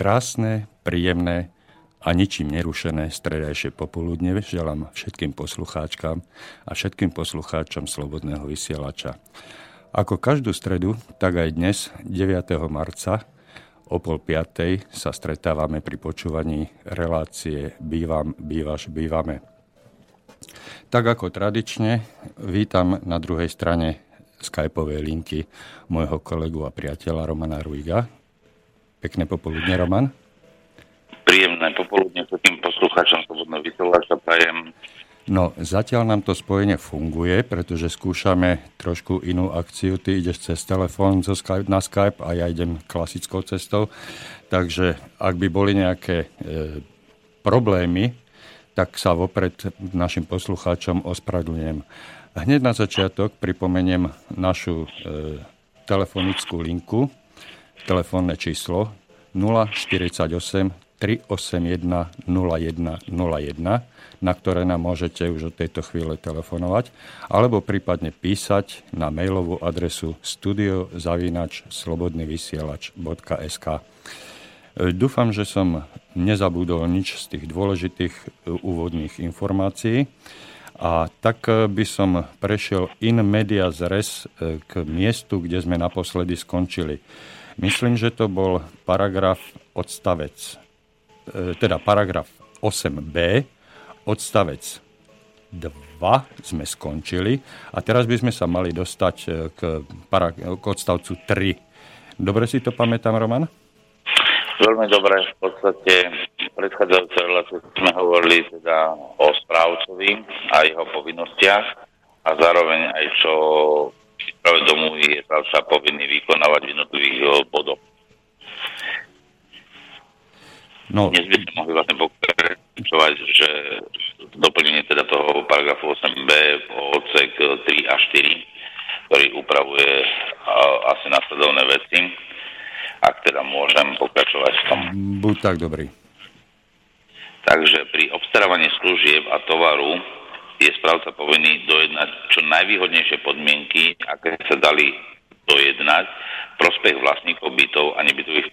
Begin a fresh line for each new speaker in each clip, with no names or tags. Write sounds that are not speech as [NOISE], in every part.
Krásne, príjemné a ničím nerušené stredajšie popoludne želám všetkým poslucháčkam a všetkým poslucháčom Slobodného vysielača. Ako každú stredu, tak aj dnes, 9. marca, o pol piatej sa stretávame pri počúvaní relácie Bývam, bývaš, bývame. Tak ako tradične, vítam na druhej strane skypovej linky môjho kolegu a priateľa Romana Ruiga. Pekné popoludne, Roman.
Príjemné popoludne všetkým poslucháčom Slobodného vysielača prajem.
No, zatiaľ nám to spojenie funguje, pretože skúšame trošku inú akciu. Ty ideš cez telefón zo Skype na Skype a ja idem klasickou cestou. Takže ak by boli nejaké e, problémy, tak sa vopred našim poslucháčom ospravedlňujem. Hneď na začiatok pripomeniem našu e, telefonickú linku telefónne číslo 048 381 0101, na ktoré nám môžete už od tejto chvíle telefonovať, alebo prípadne písať na mailovú adresu studiozavinač.slobodnyvysielač.sk Dúfam, že som nezabudol nič z tých dôležitých e, úvodných informácií. A tak e, by som prešiel in media res e, k miestu, kde sme naposledy skončili. Myslím, že to bol paragraf odstavec, e, teda paragraf 8b, odstavec 2 sme skončili a teraz by sme sa mali dostať e, k, para, k odstavcu 3. Dobre si to pamätám, Roman?
Veľmi dobre. V podstate v predchádzajúcej relácii sme hovorili teda o správcovi a jeho povinnostiach a zároveň aj čo práve domu je sa povinný vykonávať v jednotlivých eh, bodoch. No. Dnes by sme mohli vlastne pokračovať, že doplnenie teda toho paragrafu 8b po odsek 3 a 4, ktorý upravuje eh, asi následovné veci. Ak teda môžem pokračovať v tom.
Buď tak dobrý.
Takže pri obstarávaní služieb a tovaru je správca povinný dojednať čo najvýhodnejšie podmienky, aké sa dali dojednať prospech vlastníkov bytov a nebytových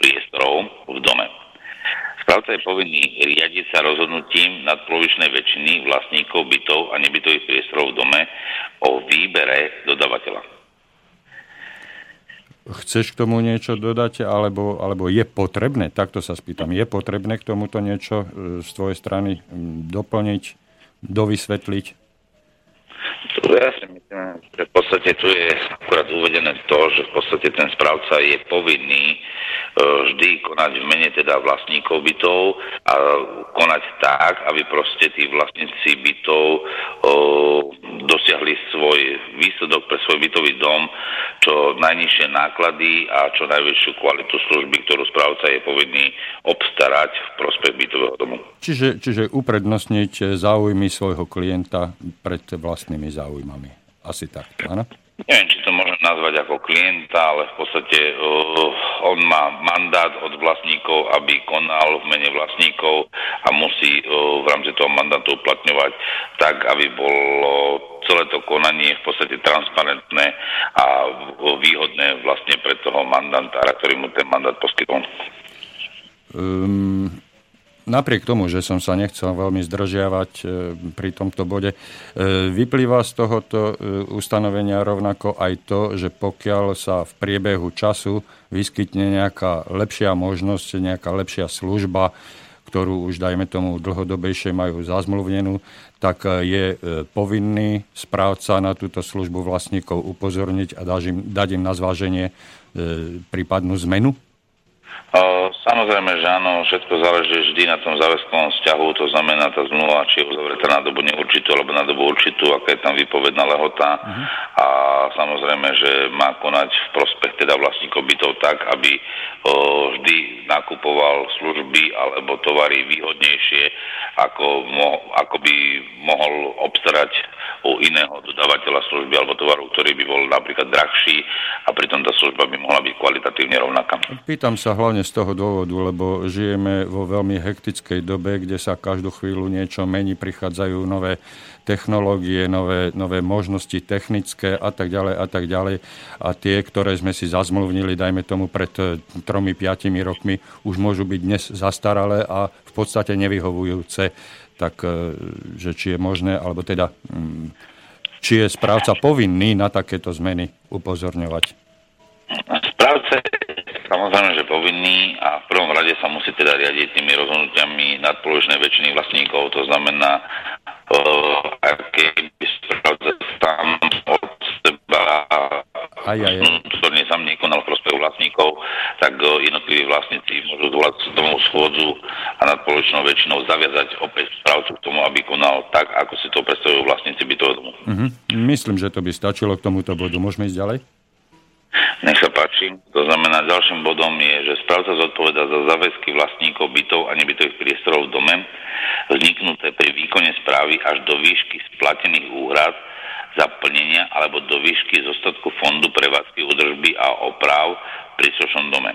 priestorov v dome. Správca je povinný riadiť sa rozhodnutím nadpolovičnej väčšiny vlastníkov bytov a nebytových priestorov v dome o výbere dodavateľa.
Chceš k tomu niečo dodať, alebo, alebo je potrebné, takto sa spýtam, je potrebné k tomuto niečo e, z tvojej strany doplniť, dovysvetliť?
Ja v podstate tu je akurát uvedené to, že v podstate ten správca je povinný e, vždy konať v mene teda vlastníkov bytov a konať tak, aby proste tí vlastníci bytov o, dosiahli svoj výsledok pre svoj bytový dom, čo najnižšie náklady a čo najvyššiu kvalitu služby, ktorú správca je povinný obstarať v prospech bytového domu.
Čiže, čiže uprednostniť záujmy svojho klienta pred vlastnými záujmami. Asi tak, áno?
Neviem, či to môžem nazvať ako klienta, ale v podstate uh, on má mandát od vlastníkov, aby konal v mene vlastníkov a musí uh, v rámci toho mandátu uplatňovať tak, aby bolo celé to konanie v podstate transparentné a výhodné vlastne pre toho mandantára, ktorý mu ten mandát poskytol.
Um, napriek tomu, že som sa nechcel veľmi zdržiavať e, pri tomto bode, e, vyplýva z tohoto e, ustanovenia rovnako aj to, že pokiaľ sa v priebehu času vyskytne nejaká lepšia možnosť, nejaká lepšia služba, ktorú už dajme tomu dlhodobejšie majú zazmluvnenú, tak je povinný správca na túto službu vlastníkov upozorniť a dať im, dať im na zváženie prípadnú zmenu?
Samozrejme, že áno, všetko záleží vždy na tom záväzkovom vzťahu, to znamená tá zmluva, či je uzavretá na dobu neurčitú alebo na dobu určitú, aká je tam vypovedná lehota uh-huh. a samozrejme, že má konať v prospech teda vlastníkov bytov tak, aby o, vždy nakupoval služby alebo tovary výhodnejšie, ako, mo, ako by mohol obstarať u iného dodávateľa služby alebo tovaru, ktorý by bol napríklad drahší a pritom tá služba by mohla byť kvalitatívne rovnaká.
Pýtam sa hlavne z toho dôvodu, lebo žijeme vo veľmi hektickej dobe, kde sa každú chvíľu niečo mení, prichádzajú nové technológie, nové, nové možnosti technické a tak ďalej a tak ďalej. A tie, ktoré sme si zazmluvnili, dajme tomu pred eh, tromi, piatimi rokmi, už môžu byť dnes zastaralé a v podstate nevyhovujúce. Tak, eh, že či je možné, alebo teda mm, či je správca povinný na takéto zmeny upozorňovať?
Správca samozrejme, že povinný a v prvom rade sa musí teda riadiť tými rozhodnutiami nadpolovičnej väčšiny vlastníkov. To znamená, aké by správca tam od seba aj, aj, aj. ktorý sám nekonal v prospech vlastníkov, tak jednotliví vlastníci môžu zvolať tomu schôdzu a nadpolovičnou väčšinou zaviazať opäť správcu k tomu, aby konal tak, ako si to predstavujú vlastníci bytového domu.
Uh-huh. Myslím, že to by stačilo k tomuto bodu. Môžeme ísť ďalej?
Nech sa páči. To znamená, ďalším bodom je, že správca zodpoveda za záväzky vlastníkov bytov a nebytových priestorov v dome, vzniknuté pri výkone správy až do výšky splatených úhrad za plnenia alebo do výšky zostatku fondu prevádzky údržby a oprav pri príslušnom dome.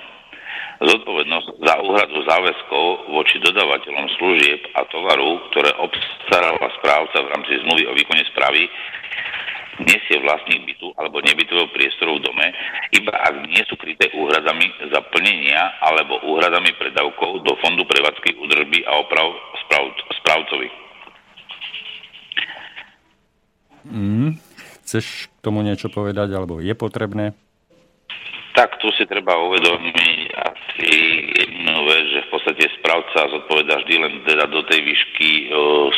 Zodpovednosť za úhradu záväzkov voči dodávateľom služieb a tovaru, ktoré obstarala správca v rámci zmluvy o výkone správy, nesie vlastník bytu alebo nebytového priestoru v dome, iba ak nie sú kryté úhradami za plnenia alebo úhradami predavkov do fondu prevádzky údržby a oprav správcovi.
Mm, chceš k tomu niečo povedať, alebo je potrebné?
Tak tu si treba uvedomiť asi jednu vec, že v podstate správca zodpoveda vždy len teda do tej výšky e,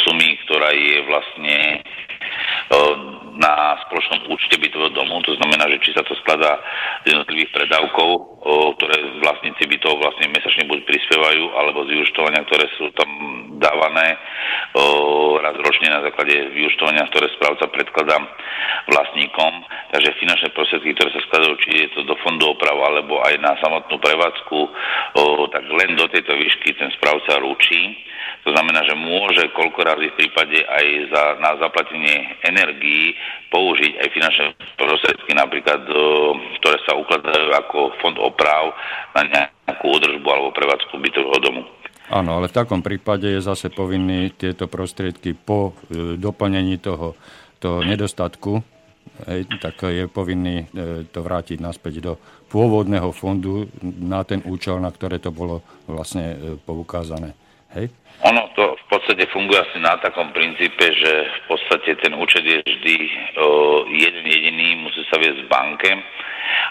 sumy, ktorá je vlastne spoločnom účte bytového domu, to znamená, že či sa to skladá z jednotlivých predávkov, ktoré vlastníci bytov vlastne mesačne buď prispievajú, alebo z vyučtovania, ktoré sú tam dávané raz ročne na základe vyučtovania, ktoré správca predkladá vlastníkom. Takže finančné prostriedky, ktoré sa skladajú, či je to do fondu opravu, alebo aj na samotnú prevádzku, tak len do tejto výšky ten správca ručí. To znamená, že môže koľko razy v prípade aj za, na zaplatenie energií použiť aj finančné prostriedky, napríklad, ktoré sa ukladajú ako fond oprav na nejakú údržbu alebo prevádzku bytového domu.
Áno, ale v takom prípade je zase povinný tieto prostriedky po e, doplnení toho, toho nedostatku, hej, tak je povinný e, to vrátiť naspäť do pôvodného fondu na ten účel, na ktoré to bolo vlastne e, poukázané. Hej?
Ono to podstate funguje asi na takom princípe, že v podstate ten účet je vždy o, jeden jediný, musí sa viesť v banke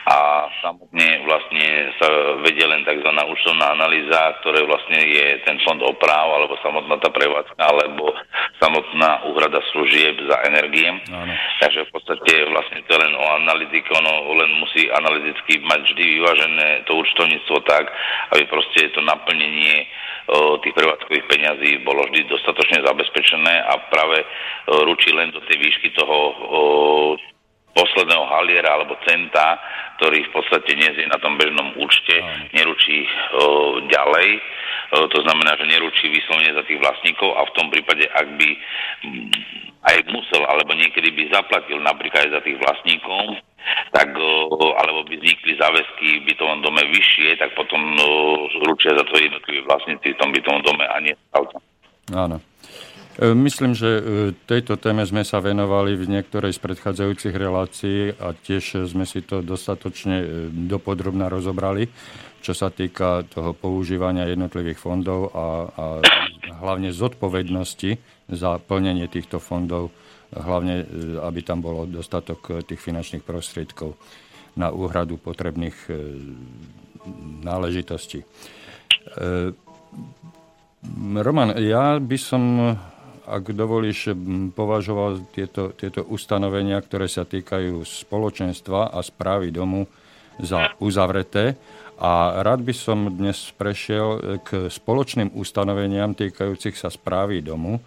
a samotne vlastne sa vedie len tzv. účtovná analýza, ktoré vlastne je ten fond oprav, alebo samotná tá prevádzka, alebo samotná úhrada služieb za energie. Áno. Takže v podstate vlastne to je len o analytike, ono len musí analyticky mať vždy vyvážené to účtovníctvo tak, aby proste to naplnenie tých prevádzkových peňazí bolo vždy dostatočne zabezpečené a práve ručí len do tej výšky toho posledného haliera alebo centa, ktorý v podstate nie je na tom bežnom účte, neručí o, ďalej. O, to znamená, že neručí vyslovene za tých vlastníkov a v tom prípade, ak by aj musel, alebo niekedy by zaplatil napríklad aj za tých vlastníkov, tak, alebo by vznikli záväzky v bytovom dome vyššie, tak potom ručia za to jednotliví vlastníci v tom bytovom dome a nie stavca.
Áno. E, myslím, že e, tejto téme sme sa venovali v niektorej z predchádzajúcich relácií a tiež sme si to dostatočne e, dopodrobne rozobrali, čo sa týka toho používania jednotlivých fondov a, a hlavne zodpovednosti za plnenie týchto fondov hlavne aby tam bolo dostatok tých finančných prostriedkov na úhradu potrebných náležitostí. Roman, ja by som, ak dovolíš, považoval tieto, tieto ustanovenia, ktoré sa týkajú spoločenstva a správy domu za uzavreté. A rád by som dnes prešiel k spoločným ustanoveniam týkajúcich sa správy domu,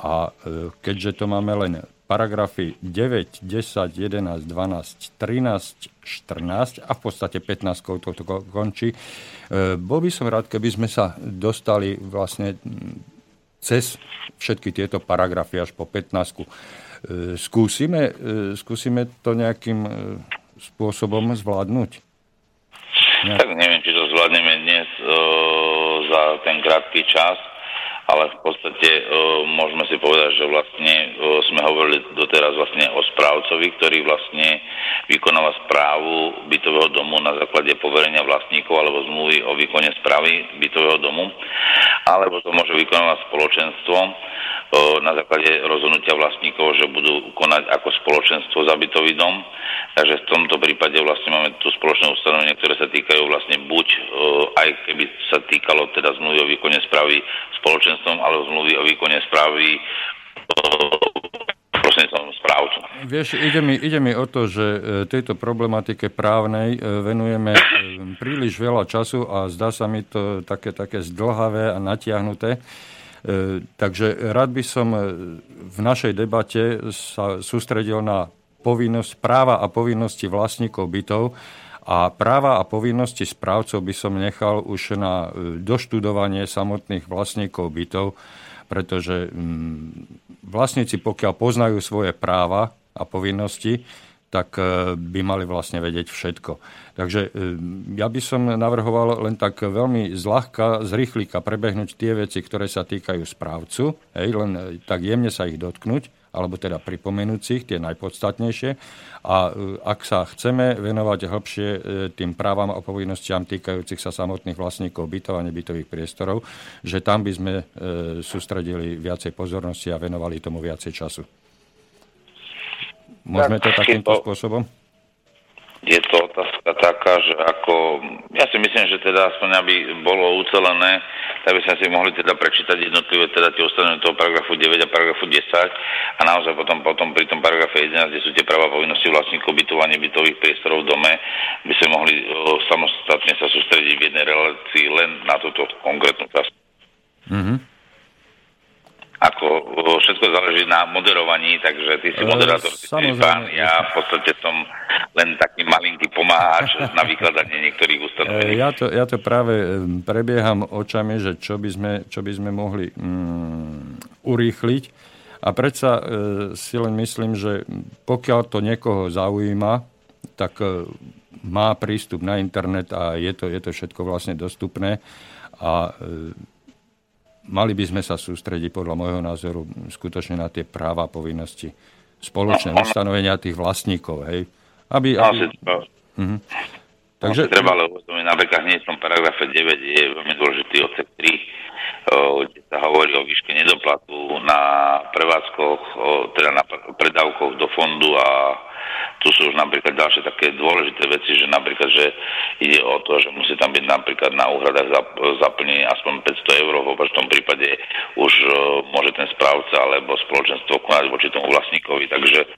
a e, keďže to máme len paragrafy 9, 10, 11, 12, 13, 14 a v podstate 15 to končí. E, bol by som rád, keby sme sa dostali vlastne cez všetky tieto paragrafy až po 15. skúsime, skúsime to nejakým spôsobom zvládnuť?
Nejak... Tak neviem, či to zvládneme dnes o, za ten krátky čas ale v podstate uh, môžeme si povedať, že vlastne uh, sme hovorili doteraz vlastne o správcovi, ktorý vlastne vykonáva správu bytového domu na základe poverenia vlastníkov alebo zmluvy o výkone správy bytového domu, alebo to môže vykonávať spoločenstvo uh, na základe rozhodnutia vlastníkov, že budú konať ako spoločenstvo za bytový dom. Takže v tomto prípade vlastne máme tu spoločné ustanovenie, ktoré sa týkajú vlastne buď, aj keby sa týkalo teda zmluvy o výkone správy spoločenstva, prostredníctvom alebo zmluvy o výkone správy prostredníctvom správcu.
Vieš, ide mi, ide mi o to, že e, tejto problematike právnej e, venujeme e, príliš veľa času a zdá sa mi to také, také zdlhavé a natiahnuté. Takže rád by som v našej debate sa sústredil na povinnosť, práva a povinnosti vlastníkov bytov a práva a povinnosti správcov by som nechal už na e, doštudovanie samotných vlastníkov bytov, pretože mm, vlastníci, pokiaľ poznajú svoje práva a povinnosti, tak e, by mali vlastne vedieť všetko. Takže e, ja by som navrhoval len tak veľmi zľahka, z rýchlika prebehnúť tie veci, ktoré sa týkajú správcu, hej, len tak jemne sa ich dotknúť alebo teda pripomenúcich, tie najpodstatnejšie. A e, ak sa chceme venovať hĺbšie e, tým právam a povinnostiam týkajúcich sa samotných vlastníkov bytov a nebytových priestorov, že tam by sme e, sústredili viacej pozornosti a venovali tomu viacej času. Môžeme to takýmto spôsobom?
Je to otázka taká, že ako, ja si myslím, že teda aspoň aby bolo ucelené, tak by sme si mohli teda prečítať jednotlivé teda tie ustanovenia toho paragrafu 9 a paragrafu 10 a naozaj potom, potom pri tom paragrafe 11, kde sú tie práva povinnosti vlastníkov bytovania bytových priestorov v dome, by sme mohli o, samostatne sa sústrediť v jednej relácii len na túto konkrétnu časť. Mm-hmm ako všetko záleží na moderovaní, takže ty si e, moderátor, ty si pán, ja v podstate som len taký malinký pomáhač [LAUGHS] na vykladanie niektorých ustanovení.
Ja to, ja to práve prebieham očami, že čo by sme, čo by sme mohli mm, urýchliť. A predsa e, si len myslím, že pokiaľ to niekoho zaujíma, tak e, má prístup na internet a je to, je to všetko vlastne dostupné. A e, mali by sme sa sústrediť podľa môjho názoru skutočne na tie práva a povinnosti spoločné ustanovenia tých vlastníkov. Hej? Aby, aby...
Uh-huh. Takže... Treba, lebo to mi napríklad hneď v tom paragrafe 9 je veľmi dôležitý odsek 3, kde sa hovorí o výške nedoplatu na prevádzkoch, teda na predávkoch do fondu a tu sú už napríklad ďalšie také dôležité veci, že napríklad, že ide o to, že musí tam byť napríklad na úhradách zaplnenie aspoň 500 eur, v opačnom prípade už môže ten správca alebo spoločenstvo konať voči tomu vlastníkovi, takže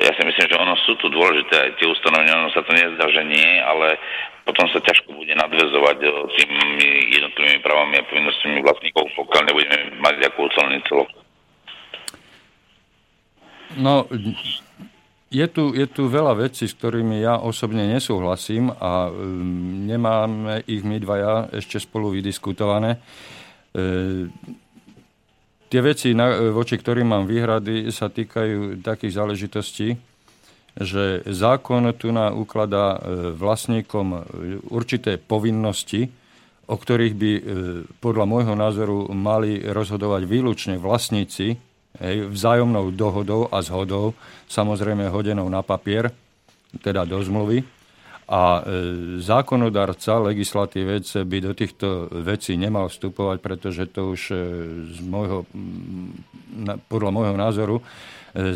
ja si myslím, že ono sú tu dôležité aj tie ustanovenia, ono sa to nezdá, že nie, ale potom sa ťažko bude nadvezovať e, tými jednotlivými právami a povinnostiami vlastníkov, pokiaľ nebudeme mať ako ucelený celok.
No, je tu, je tu veľa vecí, s ktorými ja osobne nesúhlasím a um, nemáme ich my dvaja ešte spolu vydiskutované. E, tie veci, na, voči ktorým mám výhrady, sa týkajú takých záležitostí, že zákon tu na ukladá e, vlastníkom e, určité povinnosti, o ktorých by e, podľa môjho názoru mali rozhodovať výlučne vlastníci hej, vzájomnou dohodou a zhodou, samozrejme hodenou na papier, teda do zmluvy. A e, zákonodarca, legislatívec by do týchto vecí nemal vstupovať, pretože to už e, z môjho, podľa môjho názoru e,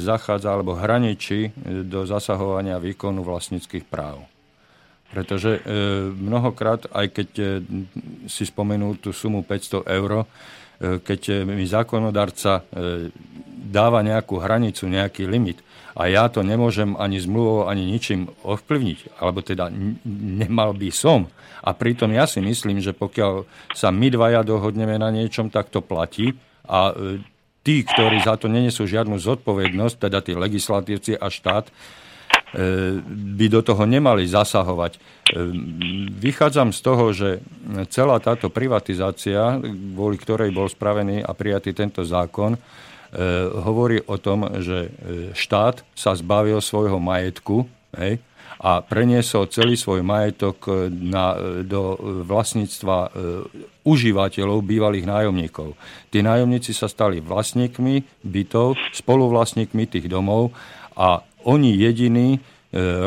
zachádza alebo hraničí do zasahovania výkonu vlastníckých práv. Pretože mnohokrát, aj keď si spomenul tú sumu 500 eur, keď mi zákonodarca dáva nejakú hranicu, nejaký limit a ja to nemôžem ani zmluvou, ani ničím ovplyvniť, alebo teda nemal by som. A pritom ja si myslím, že pokiaľ sa my dvaja dohodneme na niečom, tak to platí a e, tí, ktorí za to nenesú žiadnu zodpovednosť, teda tí legislatívci a štát, by do toho nemali zasahovať. Vychádzam z toho, že celá táto privatizácia, kvôli ktorej bol spravený a prijatý tento zákon, hovorí o tom, že štát sa zbavil svojho majetku hej, a preniesol celý svoj majetok na, do vlastníctva užívateľov, bývalých nájomníkov. Tí nájomníci sa stali vlastníkmi bytov, spoluvlastníkmi tých domov a oni jediní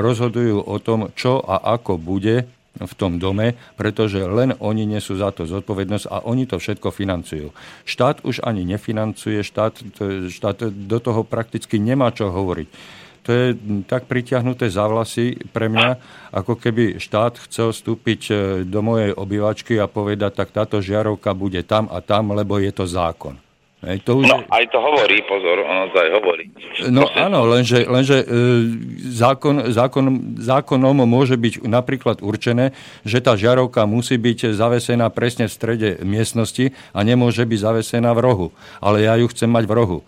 rozhodujú o tom, čo a ako bude v tom dome, pretože len oni nesú za to zodpovednosť a oni to všetko financujú. Štát už ani nefinancuje, štát, štát do toho prakticky nemá čo hovoriť. To je tak pritiahnuté za vlasy pre mňa, ako keby štát chcel vstúpiť e, do mojej obývačky a povedať, tak táto žiarovka bude tam a tam, lebo je to zákon.
Hej, to už... No, aj to hovorí, pozor, ono to aj hovorí.
No Proste... áno, lenže, lenže e, zákon, zákon, zákonom môže byť napríklad určené, že tá žiarovka musí byť zavesená presne v strede miestnosti a nemôže byť zavesená v rohu. Ale ja ju chcem mať v rohu.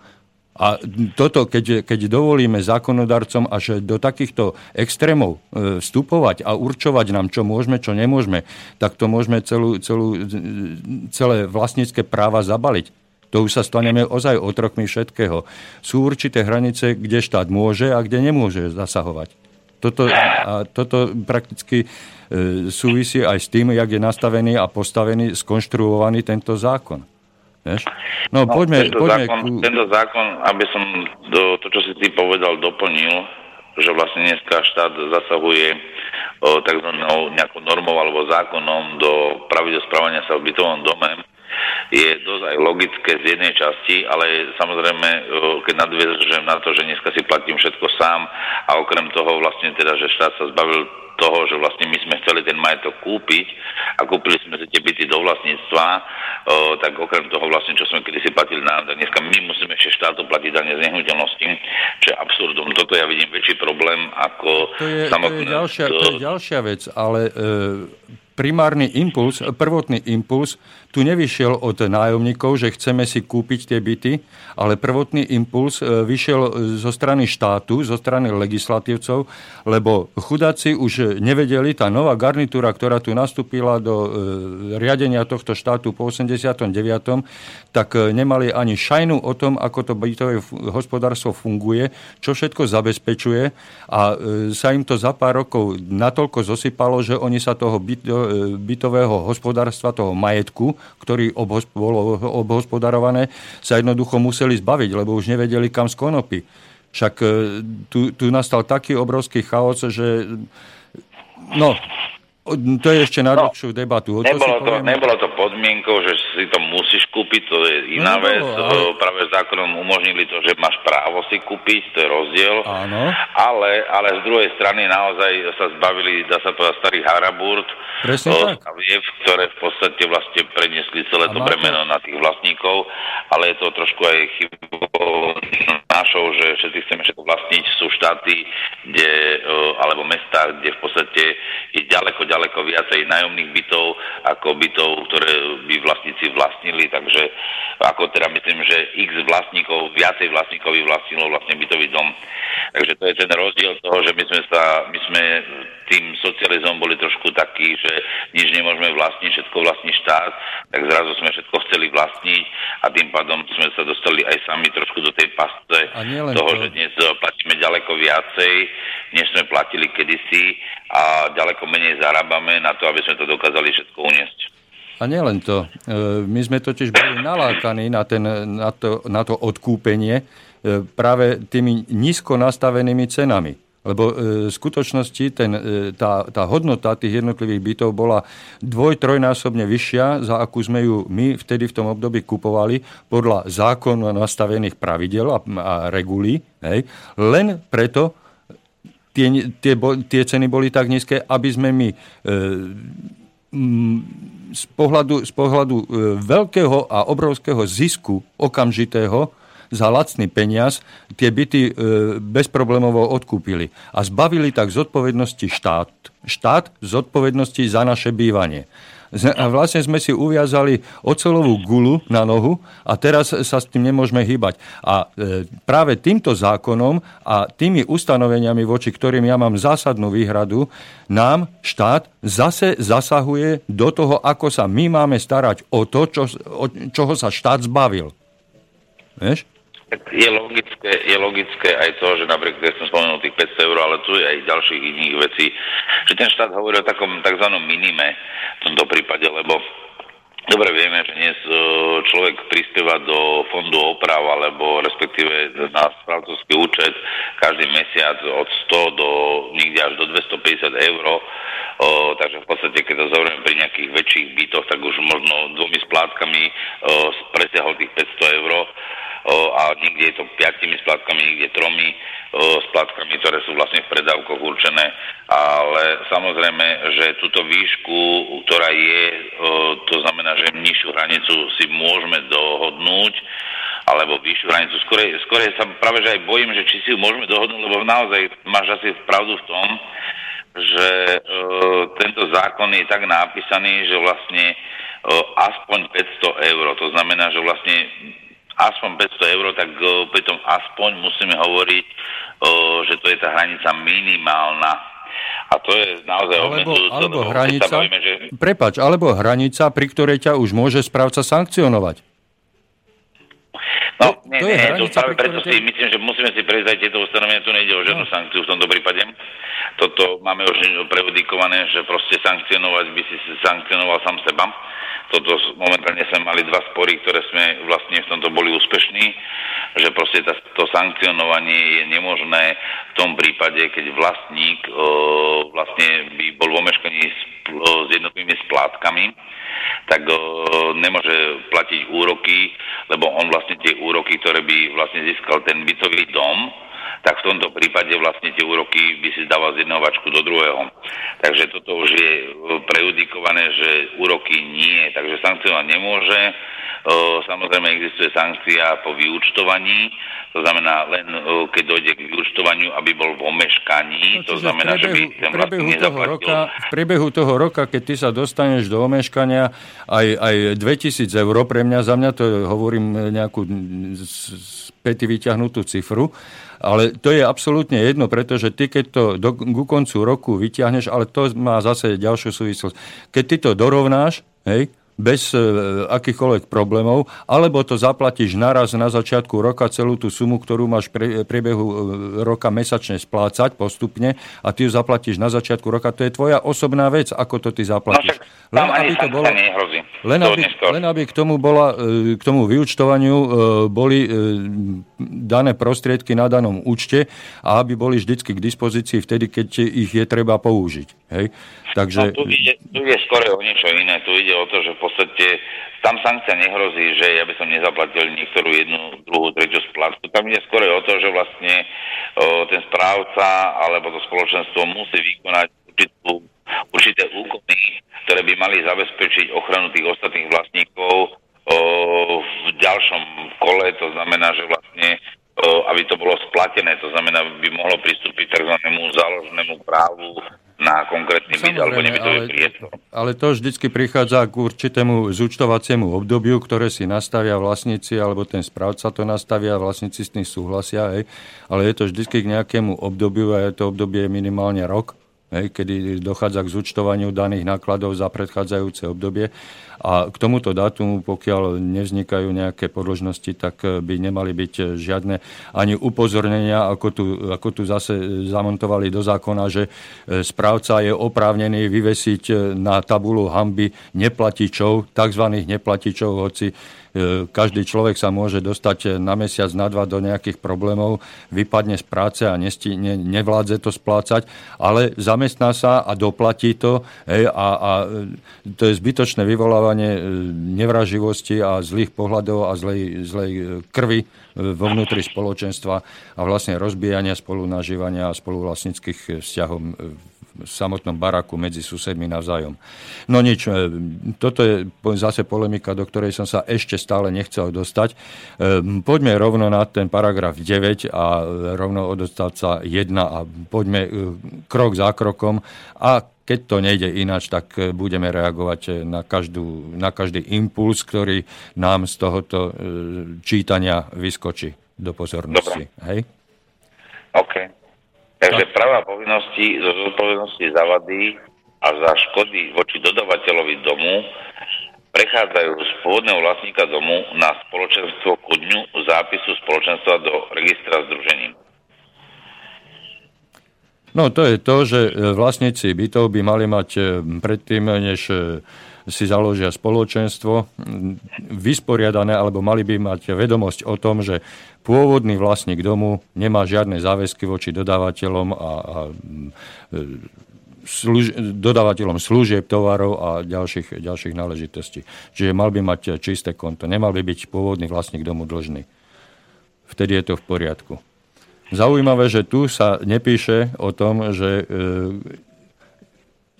A toto, keď, keď dovolíme zákonodarcom až do takýchto extrémov e, vstupovať a určovať nám, čo môžeme, čo nemôžeme, tak to môžeme celú, celú, celé vlastnícke práva zabaliť. To už sa staneme ozaj otrokmi všetkého. Sú určité hranice, kde štát môže a kde nemôže zasahovať. Toto, a toto prakticky e, súvisí aj s tým, jak je nastavený a postavený, skonštruovaný tento zákon. Vieš?
No, no poďme, tento, poďme zákon, ku... tento zákon, aby som do, to, čo si ty povedal, doplnil, že vlastne dneska štát zasahuje o, tzv. nejakou normou alebo zákonom do pravidel správania sa v bytovom dome, je dosť aj logické z jednej časti, ale samozrejme, e, keď nadviežem na to, že dneska si platím všetko sám a okrem toho vlastne teda, že štát sa zbavil toho, že vlastne my sme chceli ten majetok kúpiť a kúpili sme si tie byty do vlastníctva, o, e, tak okrem toho vlastne, čo sme kedysi platili na tak dneska my musíme ešte štátu platiť dane z nehnuteľnosti, čo je absurdum. Toto ja vidím väčší problém ako
to je, samotné... To je ďalšia, to je ďalšia vec, ale e, primárny impuls, prvotný impuls tu nevyšiel od nájomníkov, že chceme si kúpiť tie byty, ale prvotný impuls e, vyšiel zo strany štátu, zo strany legislatívcov, lebo chudáci už nevedeli, tá nová garnitúra, ktorá tu nastúpila do e, riadenia tohto štátu po 89., tak e, nemali ani šajnu o tom, ako to bytové hospodárstvo funguje, čo všetko zabezpečuje a sa im to za pár rokov natoľko zosypalo, že oni sa toho bytového hospodárstva, toho majetku, ktorý obhosp- bolo obhospodarované, sa jednoducho museli zbaviť, lebo už nevedeli kam z konopy. Však e, tu, tu nastal taký obrovský chaos, že no, to je ešte na no, debatu.
To nebolo, to, nebolo to podmienkou, že si to musíš kúpiť, to je iná no, vec. Ale... Práve zákonom umožnili to, že máš právo si kúpiť, to je rozdiel.
Áno.
Ale, ale z druhej strany naozaj sa zbavili, dá sa povedať, starý Haraburt. Staviev, ktoré v podstate vlastne preniesli celé to bremeno na tých vlastníkov, ale je to trošku aj chybou našou, že všetci chceme všetko vlastniť. Sú štáty, kde, alebo mesta, kde v podstate je ďaleko, ďaleko viacej nájomných bytov ako bytov, ktoré by vlastníci vlastnili, takže ako teda myslím, že x vlastníkov, viacej vlastníkov vlastnilo vlastne bytový dom. Takže to je ten rozdiel toho, že my sme sa, my sme tým socializmom boli trošku takí, že nič nemôžeme vlastniť, všetko vlastní štát, tak zrazu sme všetko chceli vlastniť a tým pádom sme sa dostali aj sami trošku do tej pasce toho, to. že dnes platíme ďaleko viacej, než sme platili kedysi a ďaleko menej zarábame na to, aby sme to dokázali všetko uniesť.
A nielen to. E, my sme totiž boli nalákaní na, ten, na, to, na to odkúpenie e, práve tými nízko nastavenými cenami. Lebo e, v skutočnosti ten, e, tá, tá hodnota tých jednotlivých bytov bola dvoj, trojnásobne vyššia, za akú sme ju my vtedy v tom období kupovali podľa zákonu nastavených pravidel a, a regulí. Hej. Len preto tie, tie, tie ceny boli tak nízke, aby sme my e, z pohľadu, z pohľadu e, veľkého a obrovského zisku okamžitého za lacný peniaz tie byty e, bezproblémovo odkúpili a zbavili tak zodpovednosti štát. Štát zodpovednosti za naše bývanie. A vlastne sme si uviazali ocelovú gulu na nohu a teraz sa s tým nemôžeme hýbať. A e, práve týmto zákonom a tými ustanoveniami, voči ktorým ja mám zásadnú výhradu, nám štát zase zasahuje do toho, ako sa my máme starať o to, čo, o, čoho sa štát zbavil. Vieš?
Je logické, je logické aj to, že napríklad, keď som spomenul tých 500 eur, ale tu je aj ďalších iných vecí, že ten štát hovorí o takom tzv. minime v tomto prípade, lebo Dobre vieme, že dnes e, človek prispieva do fondu oprav alebo respektíve na správcovský účet každý mesiac od 100 do niekde až do 250 eur. O, takže v podstate, keď to zaujímavé pri nejakých väčších bytoch, tak už možno dvomi splátkami presiahol tých 500 eur a niekde je to piatimi splátkami, niekde tromi splátkami, ktoré sú vlastne v predávkoch určené. Ale samozrejme, že túto výšku, ktorá je, to znamená, že nižšiu hranicu si môžeme dohodnúť, alebo vyššiu hranicu. Skôr, skôr sa práve že aj bojím, že či si ju môžeme dohodnúť, lebo naozaj máš asi pravdu v tom, že e, tento zákon je tak napísaný, že vlastne e, aspoň 500 eur. To znamená, že vlastne aspoň 500 eur, tak uh, pritom aspoň musíme hovoriť, uh, že to je tá hranica minimálna. A to je naozaj
alebo, alebo hranica, bavíme, že... prepač, alebo hranica, pri ktorej ťa už môže správca sankcionovať.
No, nie, to nie, je hranica, to práve preto si myslím, že musíme si prejsť aj tieto ustanovenia, tu nejde o žiadnu no. sankciu v tomto prípade. Toto máme už preudikované, že proste sankcionovať by si sankcionoval sám seba toto momentálne sme mali dva spory, ktoré sme vlastne v tomto boli úspešní, že proste tá, to sankcionovanie je nemožné v tom prípade, keď vlastník e, vlastne by bol v omeškaní s, jednotlivými splátkami, tak nemôže platiť úroky, lebo on vlastne tie úroky, ktoré by vlastne získal ten bytový dom, tak v tomto prípade vlastne tie úroky by si dával z jedného vačku do druhého. Takže toto už je e, prejudikované, že úroky nie, takže sankcionovať nemôže. E, samozrejme existuje sankcia po vyúčtovaní, to znamená len e, keď dojde k vyúčtovaniu, aby bol v omeškaní, no, to znamená, priebehu, že by ten
vlastne toho roka, V priebehu toho roka, keď ty sa dostaneš do omeškania, aj, aj 2000 eur, pre mňa, za mňa to hovorím nejakú späty vyťahnutú cifru, ale to je absolútne jedno, pretože ty, keď to do, ku koncu roku vyťahneš, ale to má zase ďalšiu súvislosť. Keď ty to dorovnáš, hej, bez e, akýchkoľvek problémov, alebo to zaplatíš naraz na začiatku roka celú tú sumu, ktorú máš pre, priebehu e, roka mesačne splácať postupne a ty ju zaplatíš na začiatku roka. To je tvoja osobná vec, ako to ty zaplatíš.
No, len aby, to bolo,
len, aby, len aby k tomu, bola, e, k tomu vyučtovaniu boli dané prostriedky na danom účte a aby boli vždycky k dispozícii vtedy, keď ich je treba použiť. Hej? Takže...
No, tu, ide, tu ide skôr o niečo iné. Tu ide o to, že v podstate tam sankcia nehrozí, že ja by som nezaplatil niektorú jednu, druhú, tretiu splátku. Tam ide skôr o to, že vlastne o, ten správca alebo to spoločenstvo musí vykonať určitú, určité úkony, ktoré by mali zabezpečiť ochranu tých ostatných vlastníkov o, v ďalšom kole. To znamená, že vlastne aby to bolo splatené, to znamená, by mohlo pristúpiť tzv. záložnému právu na konkrétny byt alebo nebytový ale, priestor.
Ale to vždycky prichádza k určitému zúčtovaciemu obdobiu, ktoré si nastavia vlastníci, alebo ten správca to nastavia, vlastníci s tým súhlasia, hej. ale je to vždycky k nejakému obdobiu a je to obdobie minimálne rok hej, kedy dochádza k zúčtovaniu daných nákladov za predchádzajúce obdobie. A k tomuto dátumu, pokiaľ nevznikajú nejaké podložnosti, tak eh, by nemali byť eh, žiadne ani upozornenia, ako tu, ako tu zase zamontovali do zákona, že eh, správca je oprávnený vyvesiť na tabulu hamby neplatičov, tzv. neplatičov, hoci každý človek sa môže dostať na mesiac, na dva do nejakých problémov, vypadne z práce a nesti, ne, nevládze to splácať, ale zamestná sa a doplatí to hej, a, a to je zbytočné vyvolávanie e, nevraživosti a zlých pohľadov a zlej, zlej e, krvi vo vnútri spoločenstva a vlastne rozbijania spolunažívania a spoluvlastnických vzťahov samotnom baraku medzi susedmi navzájom. No nič, e, toto je zase polemika, do ktorej som sa ešte stále nechcel dostať. E, poďme rovno na ten paragraf 9 a rovno od odstavca 1 a poďme e, krok za krokom a keď to nejde ináč, tak budeme reagovať na, každú, na každý impuls, ktorý nám z tohoto čítania vyskočí do pozornosti. Dobre. Hej?
OK. Takže práva povinnosti zo zodpovednosti za vady a za škody voči dodavateľovi domu prechádzajú z pôvodného vlastníka domu na spoločenstvo ku dňu zápisu spoločenstva do registra združením.
No to je to, že vlastníci bytov by mali mať e, predtým, než e, si založia spoločenstvo, vysporiadané, alebo mali by mať vedomosť o tom, že pôvodný vlastník domu nemá žiadne záväzky voči dodávateľom a, a služ, dodávateľom služieb, tovarov a ďalších, ďalších náležitostí. Čiže mal by mať čisté konto, nemal by byť pôvodný vlastník domu dlžný. Vtedy je to v poriadku. Zaujímavé, že tu sa nepíše o tom, že e,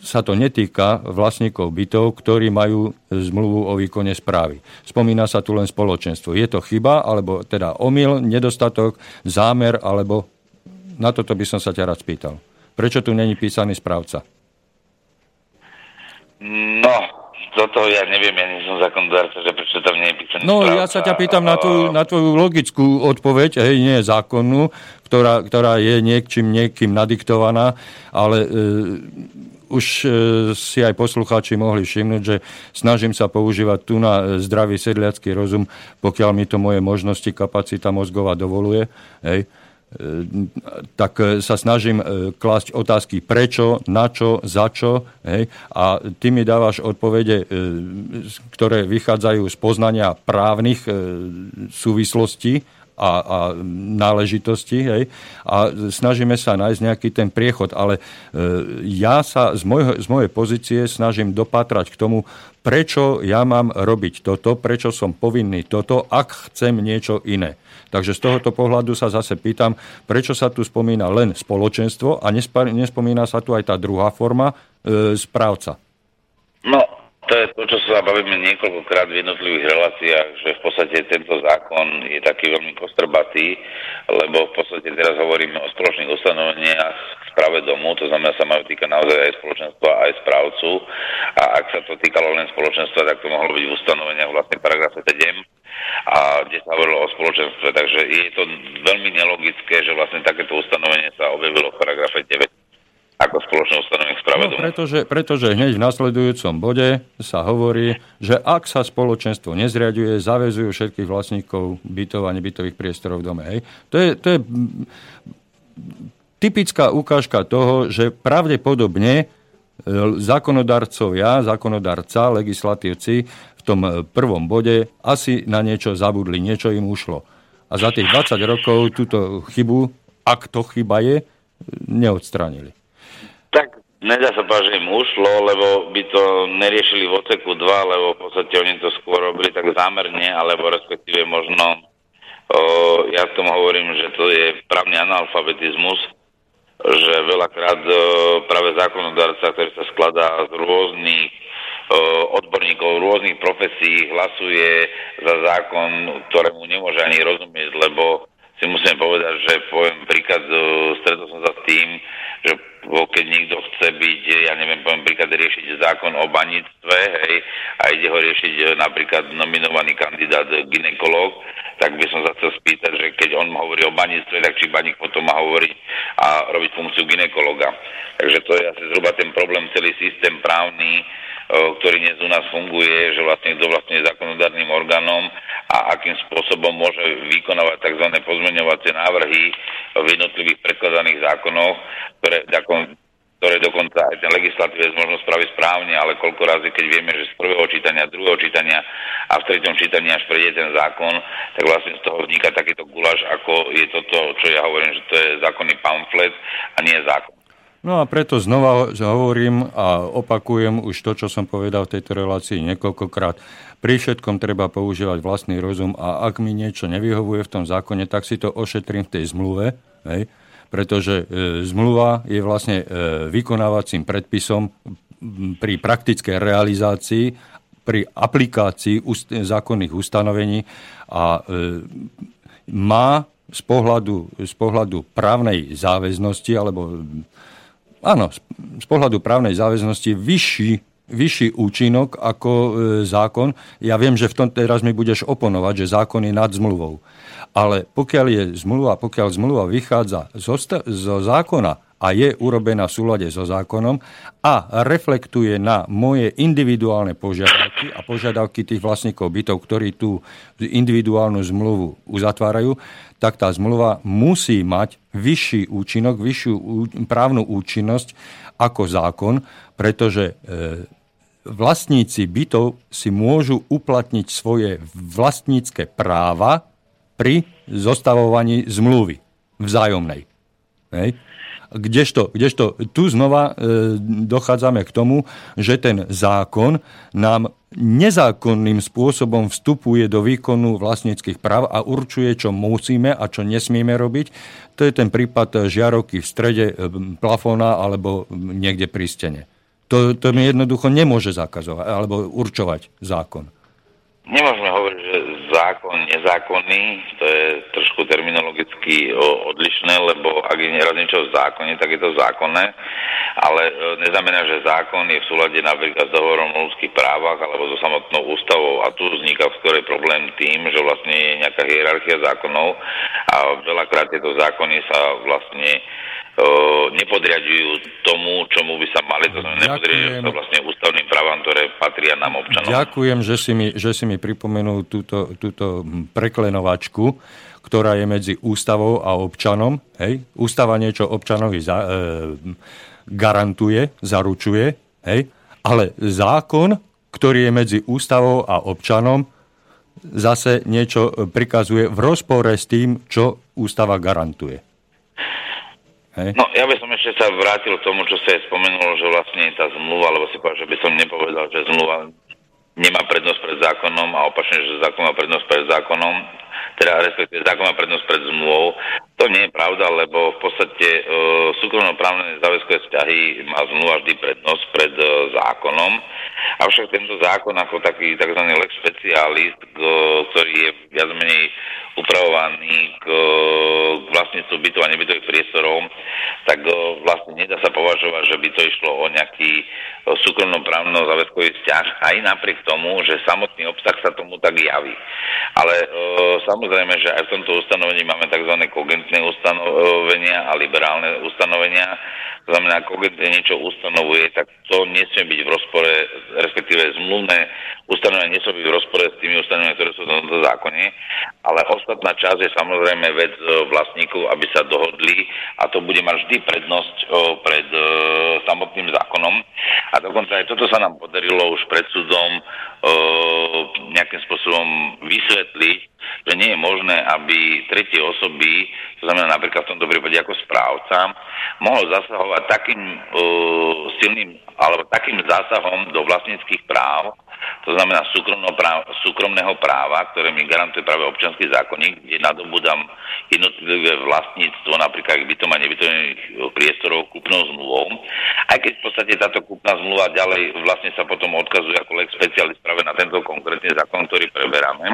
sa to netýka vlastníkov bytov, ktorí majú zmluvu o výkone správy. Spomína sa tu len spoločenstvo. Je to chyba, alebo teda omyl, nedostatok, zámer, alebo na toto by som sa ťa rád spýtal. Prečo tu není písaný správca?
No, toto ja neviem, ja nie som zákonodárca, že prečo tam nie je písaný
No, správca. ja sa ťa pýtam na tvoju, na tvoju logickú odpoveď, hej, nie zákonnú, ktorá, ktorá je niekčím niekým nadiktovaná, ale e, už e, si aj poslucháči mohli všimnúť, že snažím sa používať tu na zdravý sedliacký rozum, pokiaľ mi to moje možnosti, kapacita mozgová dovoluje. Hej tak e, sa snažím e, klásť otázky prečo, na čo, za čo. Hej? A ty mi dávaš odpovede, e, ktoré vychádzajú z poznania právnych súvislostí a, a náležitosti. Hej? A snažíme sa nájsť nejaký ten priechod. Ale ja sa z, môjho, z mojej pozície snažím dopatrať k tomu, prečo ja mám robiť toto, prečo som povinný toto, ak chcem niečo iné. Takže z tohoto pohľadu sa zase pýtam, prečo sa tu spomína len spoločenstvo a nespomína sa tu aj tá druhá forma e, správca.
No, to je to, čo sa bavíme niekoľkokrát v jednotlivých reláciách, že v podstate tento zákon je taký veľmi kostrbatý, lebo v podstate teraz hovoríme o spoločných ustanoveniach v domu, to znamená, sa majú týka naozaj aj spoločenstva, aj správcu. A ak sa to týkalo len spoločenstva, tak to mohlo byť v ustanoveniach vlastne paragrafe 7 a kde sa hovorilo o spoločenstve. Takže je to veľmi nelogické, že vlastne takéto ustanovenie sa objavilo v paragrafe 9 ako spoločné ustanovenie spravedlnosti.
No, pretože, pretože hneď v nasledujúcom bode sa hovorí, že ak sa spoločenstvo nezriaduje, zavezujú všetkých vlastníkov bytov a nebytových priestorov v dome. Hej. To, je, to je typická ukážka toho, že pravdepodobne e, zákonodarcovia, zákonodarca, legislatívci v tom e, prvom bode asi na niečo zabudli, niečo im ušlo. A za tých 20 rokov túto chybu, ak to chyba je, neodstranili.
Tak nedá sa povedať, že im ušlo, lebo by to neriešili v oceku 2, lebo v podstate oni to skôr robili tak zámerne, alebo respektíve možno, o, ja v tom hovorím, že to je právny analfabetizmus, že veľakrát o, práve zákonodárca, ktorý sa skladá z rôznych odborníkov rôznych profesí hlasuje za zákon, ktorému nemôže ani rozumieť, lebo si musím povedať, že poviem príklad, stretol som sa s tým, že keď niekto chce byť, ja neviem, poviem príklad, riešiť zákon o baníctve, hej, a ide ho riešiť e, napríklad nominovaný kandidát ginekolog, tak by som sa chcel spýtať, že keď on hovorí o baníctve, tak či baník potom má hovoriť a robiť funkciu ginekologa. Takže to je asi zhruba ten problém, celý systém právny, ktorý dnes u nás funguje, že vlastne kto vlastne je zákonodárnym orgánom a akým spôsobom môže vykonávať tzv. pozmeňovacie návrhy v jednotlivých predkladaných zákonoch, ktoré, ktoré dokonca aj ten legislatívec možno spraviť správne, ale koľko razy, keď vieme, že z prvého čítania, druhého čítania a v treťom čítaní až prejde ten zákon, tak vlastne z toho vzniká takýto gulaš, ako je toto, čo ja hovorím, že to je zákonný pamflet a nie zákon.
No a preto znova hovorím a opakujem už to, čo som povedal v tejto relácii niekoľkokrát. Pri všetkom treba používať vlastný rozum a ak mi niečo nevyhovuje v tom zákone, tak si to ošetrím v tej zmluve, hej? pretože e, zmluva je vlastne e, vykonávacím predpisom pri praktickej realizácii, pri aplikácii ust- zákonných ustanovení a e, má z pohľadu, z pohľadu právnej záväznosti alebo áno, z pohľadu právnej záväznosti vyšší, vyšší účinok ako e, zákon. Ja viem, že v tom teraz mi budeš oponovať, že zákon je nad zmluvou. Ale pokiaľ je zmluva, pokiaľ zmluva vychádza zo, zo zákona a je urobená v súlade so zákonom a reflektuje na moje individuálne požiadavky, a požiadavky tých vlastníkov bytov, ktorí tú individuálnu zmluvu uzatvárajú, tak tá zmluva musí mať vyšší účinok, vyššiu právnu účinnosť ako zákon, pretože e, vlastníci bytov si môžu uplatniť svoje vlastnícke práva pri zostavovaní zmluvy vzájomnej. Hej. Kdežto, kdežto tu znova e, dochádzame k tomu, že ten zákon nám nezákonným spôsobom vstupuje do výkonu vlastníckých práv a určuje, čo musíme a čo nesmieme robiť. To je ten prípad žiarovky v strede e, plafóna alebo niekde pri stene. To, to mi jednoducho nemôže zakazovať alebo určovať zákon.
Nemôžeme hovoriť, že zákon nezákonný, to je trošku terminologicky odlišné, lebo ak je raz niečo v zákone, tak je to zákonné, ale e, neznamená, že zákon je v súlade napríklad s dohovorom o ľudských právach alebo so samotnou ústavou. A tu vzniká skorej problém tým, že vlastne je nejaká hierarchia zákonov a veľakrát tieto zákony sa vlastne nepodriadujú tomu, čomu by sa mali, to znamená, nepodriadujú sa vlastne ústavným právam, ktoré patria nám občanom.
Ďakujem, že si mi, že si mi pripomenul túto, túto preklenovačku, ktorá je medzi ústavou a občanom. Hej? Ústava niečo občanovi za, e, garantuje, zaručuje, hej? ale zákon, ktorý je medzi ústavou a občanom, zase niečo prikazuje v rozpore s tým, čo ústava garantuje.
Hej. No, ja by som ešte sa vrátil k tomu, čo sa aj spomenul, že vlastne tá zmluva, alebo si povedal, že by som nepovedal, že zmluva nemá prednosť pred zákonom a opačne, že zákon má prednosť pred zákonom, teda respektíve zákon má prednosť pred zmluvou. To nie je pravda, lebo v podstate e, súkromnoprávne záväzkové vzťahy má zmluva vždy prednosť pred e, zákonom. Avšak tento zákon ako taký tzv. lex specialis, ktorý je viac menej upravovaný k, k vlastníctvu bytov a nebytových priestorov, tak e, vlastne nedá sa považovať, že by to išlo o nejaký e, súkromnoprávno záväzkový vzťah, aj napriek tomu, že samotný obsah sa tomu tak javí. Ale e, samozrejme, že aj v tomto ustanovení máme tzv. Kogentné ustanovenia a liberálne ustanovenia. To znamená, ak kogentné niečo ustanovuje, tak to nesmie byť v rozpore, respektíve zmluvné ustanovenia nesmie byť v rozpore s tými ustanoveniami, ktoré sú v tomto zákone, ale ostatná časť je samozrejme vec e, vlastníkov, aby sa dohodli a to bude mať vždy prednosť e, pred e, samotným zákonom. A dokonca aj toto sa nám podarilo už pred súdom nejakým spôsobom vysvetliť, že nie je možné, aby tretie osoby, to znamená napríklad v tomto prípade ako správca, mohol zasahovať takým silným alebo takým zásahom do vlastníckých práv, to znamená súkromného práva, ktoré mi garantuje práve občanský zákonník, kde nadobudám jednotlivé vlastníctvo, napríklad bytom a nebytových priestorov kúpnou zmluvou. Aj keď v podstate táto kúpna zmluva ďalej vlastne sa potom odkazuje ako lex specialist práve na tento konkrétny zákon, ktorý preberáme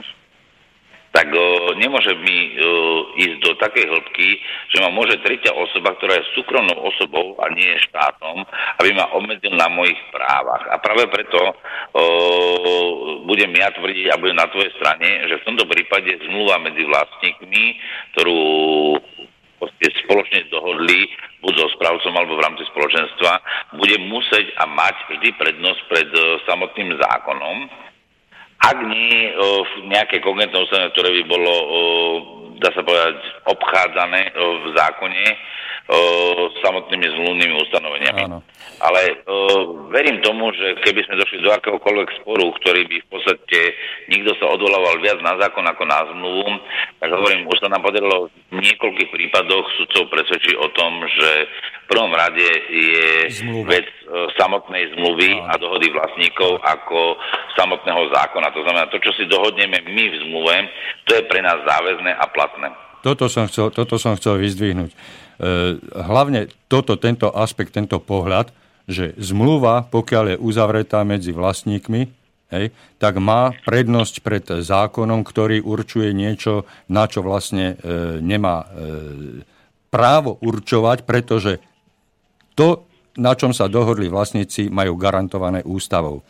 tak uh, nemôže mi uh, ísť do takej hĺbky, že ma môže tretia osoba, ktorá je súkromnou osobou a nie je štátom, aby ma obmedzil na mojich právach. A práve preto uh, budem ja tvrdiť a budem na tvojej strane, že v tomto prípade zmluva medzi vlastníkmi, ktorú spoločne dohodli, buď so správcom alebo v rámci spoločenstva, bude musieť a mať vždy prednosť pred samotným zákonom ak nie o, nejaké kogentné ustanovenie, ktoré by bolo, o, dá sa povedať, obchádzané o, v zákone o, samotnými zmluvnými ustanoveniami. Áno. Ale o, verím tomu, že keby sme došli do akéhokoľvek sporu, ktorý by v podstate nikto sa odvolával viac na zákon ako na zmluvu, tak hovorím, už sa nám podarilo v niekoľkých prípadoch sudcov presvedčiť o tom, že v prvom rade je Zmluva. vec samotnej zmluvy a dohody vlastníkov ako samotného zákona. To znamená, to, čo si dohodneme my v zmluve, to je pre nás záväzné a platné.
Toto som chcel, toto som chcel vyzdvihnúť. E, hlavne toto, tento aspekt, tento pohľad, že zmluva, pokiaľ je uzavretá medzi vlastníkmi, hej, tak má prednosť pred zákonom, ktorý určuje niečo, na čo vlastne e, nemá e, právo určovať, pretože to, na čom sa dohodli vlastníci, majú garantované ústavou.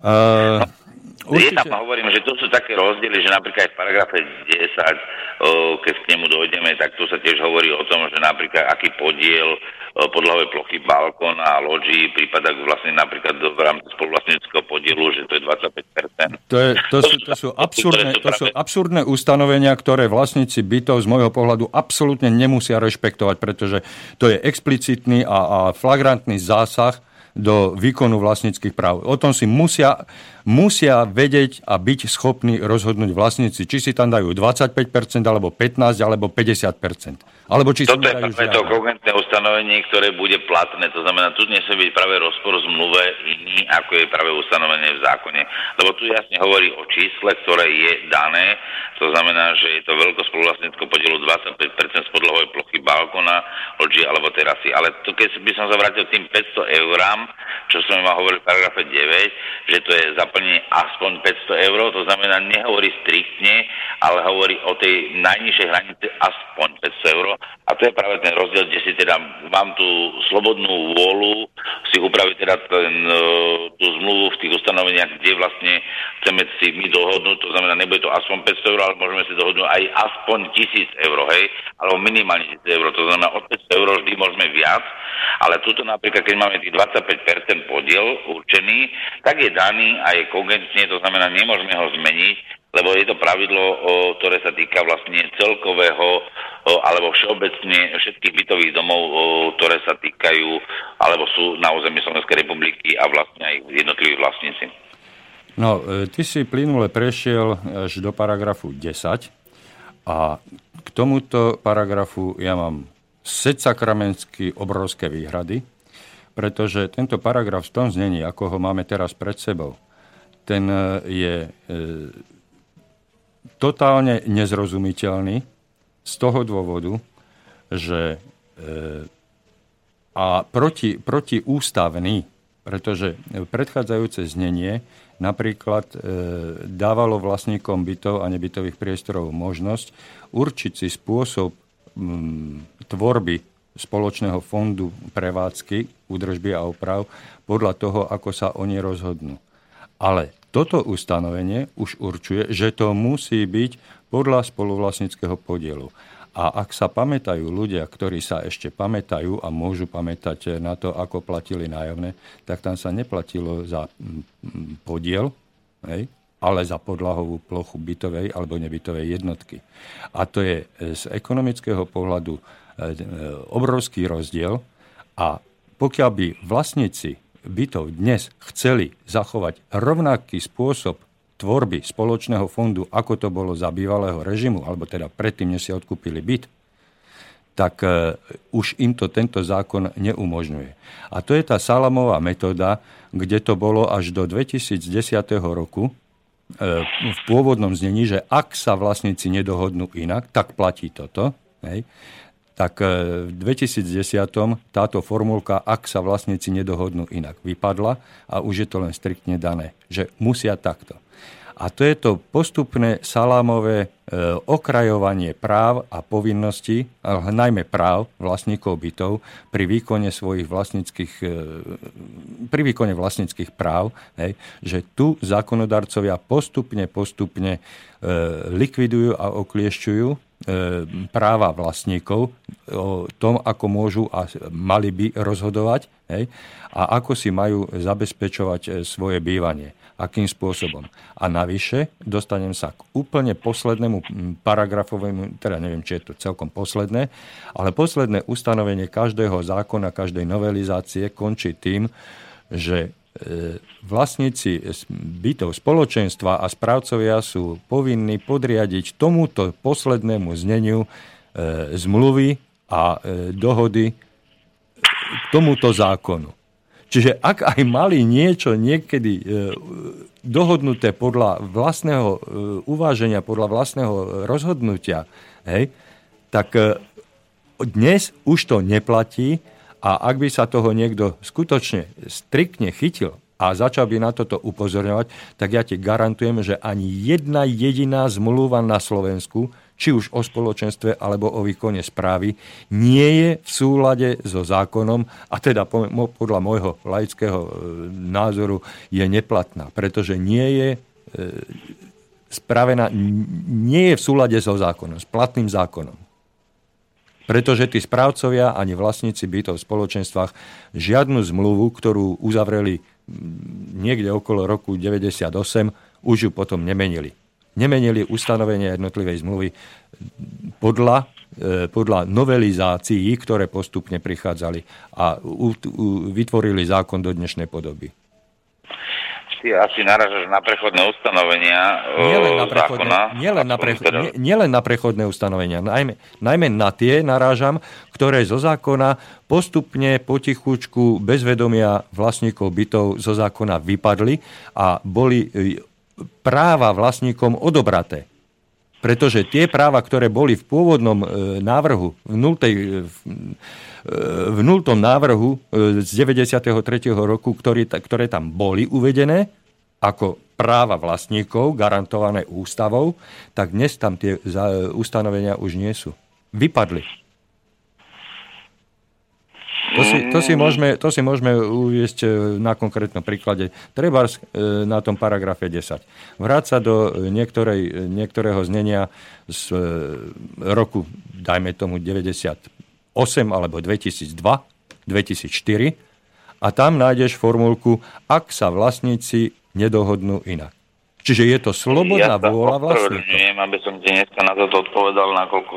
E,
Určite. Je tam, hovorím, že tu sú také rozdiely, že napríklad aj v paragrafe 10, keď k nemu dojdeme, tak tu sa tiež hovorí o tom, že napríklad aký podiel podlahovej plochy balkón a loďí prípada vlastne napríklad v rámci spoluvlastníckého podielu, že to je 25%.
To, je, to, sú, to, sú absurdné, to sú absurdné ustanovenia, ktoré vlastníci bytov z môjho pohľadu absolútne nemusia rešpektovať, pretože to je explicitný a, a flagrantný zásah do výkonu vlastníckých práv. O tom si musia, musia vedieť a byť schopní rozhodnúť vlastníci, či si tam dajú 25%, alebo 15%, alebo 50%. Alebo či
Toto je práve to kogentné ustanovenie, ktoré bude platné. To znamená, tu nesmie byť práve rozpor zmluve iný, ako je práve ustanovenie v zákone. Lebo tu jasne hovorí o čísle, ktoré je dané. To znamená, že je to veľkosť spoluvlastníckého podielu 25% z podlahovej plochy balkona, loďi alebo terasy. Ale to, keď by som sa vrátil tým 500 eurám, čo som vám hovoril v paragrafe 9, že to je zaplnenie aspoň 500 eur, to znamená, nehovorí striktne, ale hovorí o tej najnižšej hranici aspoň 500 eur. A to je práve ten rozdiel, kde si teda mám tú slobodnú vôľu si upraviť teda ten, e, tú zmluvu v tých ustanoveniach, kde vlastne chceme si my dohodnúť, to znamená, nebude to aspoň 500 eur, ale môžeme si dohodnúť aj aspoň 1000 eur, hej, alebo minimálne 1000 eur, to znamená od 500 eur vždy môžeme viac, ale tuto napríklad, keď máme tých 25% podiel určený, tak je daný a je to znamená, nemôžeme ho zmeniť, lebo je to pravidlo, ktoré sa týka vlastne celkového alebo všeobecne všetkých bytových domov, ktoré sa týkajú alebo sú na území Slovenskej republiky a vlastne aj jednotliví vlastníci.
No, e, ty si plynule prešiel až do paragrafu 10 a k tomuto paragrafu ja mám sedsakramensky obrovské výhrady, pretože tento paragraf v tom znení, ako ho máme teraz pred sebou, ten e, je e, totálne nezrozumiteľný z toho dôvodu, že e, a proti, protiústavný, pretože predchádzajúce znenie napríklad e, dávalo vlastníkom bytov a nebytových priestorov možnosť určiť si spôsob m, tvorby spoločného fondu prevádzky, údržby a oprav podľa toho, ako sa oni rozhodnú. Ale toto ustanovenie už určuje, že to musí byť podľa spoluvlastnického podielu. A ak sa pamätajú ľudia, ktorí sa ešte pamätajú a môžu pamätať na to, ako platili nájomné, tak tam sa neplatilo za podiel, hej, ale za podlahovú plochu bytovej alebo nebytovej jednotky. A to je z ekonomického pohľadu e, obrovský rozdiel a pokiaľ by vlastníci bytov dnes chceli zachovať rovnaký spôsob tvorby spoločného fondu, ako to bolo za bývalého režimu, alebo teda predtým, než si odkúpili byt, tak uh, už im to tento zákon neumožňuje. A to je tá salamová metóda, kde to bolo až do 2010 roku uh, v pôvodnom znení, že ak sa vlastníci nedohodnú inak, tak platí toto. Hej tak e, v 2010 táto formulka, ak sa vlastníci nedohodnú inak, vypadla a už je to len striktne dané, že musia takto. A to je to postupné salámové e, okrajovanie práv a povinností, ale najmä práv vlastníkov bytov pri výkone svojich vlastníckých, e, pri výkone vlastníckých práv, hej, že tu zákonodarcovia postupne, postupne e, likvidujú a okliešťujú práva vlastníkov o tom, ako môžu a mali by rozhodovať hej, a ako si majú zabezpečovať e, svoje bývanie, akým spôsobom. A navyše dostanem sa k úplne poslednému paragrafovému, teda neviem, či je to celkom posledné, ale posledné ustanovenie každého zákona, každej novelizácie končí tým, že E, vlastníci bytov spoločenstva a správcovia sú povinní podriadiť tomuto poslednému zneniu e, zmluvy a e, dohody k tomuto zákonu. Čiže ak aj mali niečo niekedy dohodnuté podľa vlastného uváženia, podľa vlastného rozhodnutia, hej, tak dnes už to neplatí a ak by sa toho niekto skutočne striktne chytil a začal by na toto upozorňovať, tak ja ti garantujem, že ani jedna jediná zmluva na Slovensku, či už o spoločenstve alebo o výkone správy, nie je v súlade so zákonom a teda podľa môjho laického e, názoru je neplatná, pretože nie je spravená, nie je v súlade so zákonom, s platným zákonom. Pretože tí správcovia ani vlastníci bytov v spoločenstvách žiadnu zmluvu, ktorú uzavreli niekde okolo roku 98, už ju potom nemenili. Nemenili ustanovenie jednotlivej zmluvy podľa, e, podľa novelizácií, ktoré postupne prichádzali a vytvorili zákon do dnešnej podoby
ty asi naražaš na prechodné ustanovenia nielen na prechodné, zákona.
Nielen na, prechod, teda... nielen na prechodné ustanovenia, najmä, najmä na tie narážam, ktoré zo zákona postupne, potichučku, bez vedomia vlastníkov bytov zo zákona vypadli a boli e, práva vlastníkom odobraté. Pretože tie práva, ktoré boli v pôvodnom e, návrhu, v, nultej, v nultom návrhu e, z 93. roku, ktorý, ktoré tam boli uvedené ako práva vlastníkov garantované ústavou, tak dnes tam tie ustanovenia už nie sú. Vypadli. To si, to, si môžeme, to si môžeme uviesť e, na konkrétnom príklade. Treba e, na tom paragrafe 10. Vráť sa do niektorej, niektorého znenia z roku, dajme tomu 90 alebo 2002, 2004 a tam nájdeš formulku, ak sa vlastníci nedohodnú inak. Čiže je to slobodná ja vôľa vlastníka.
aby som ti dneska na toto odpovedal, nakoľko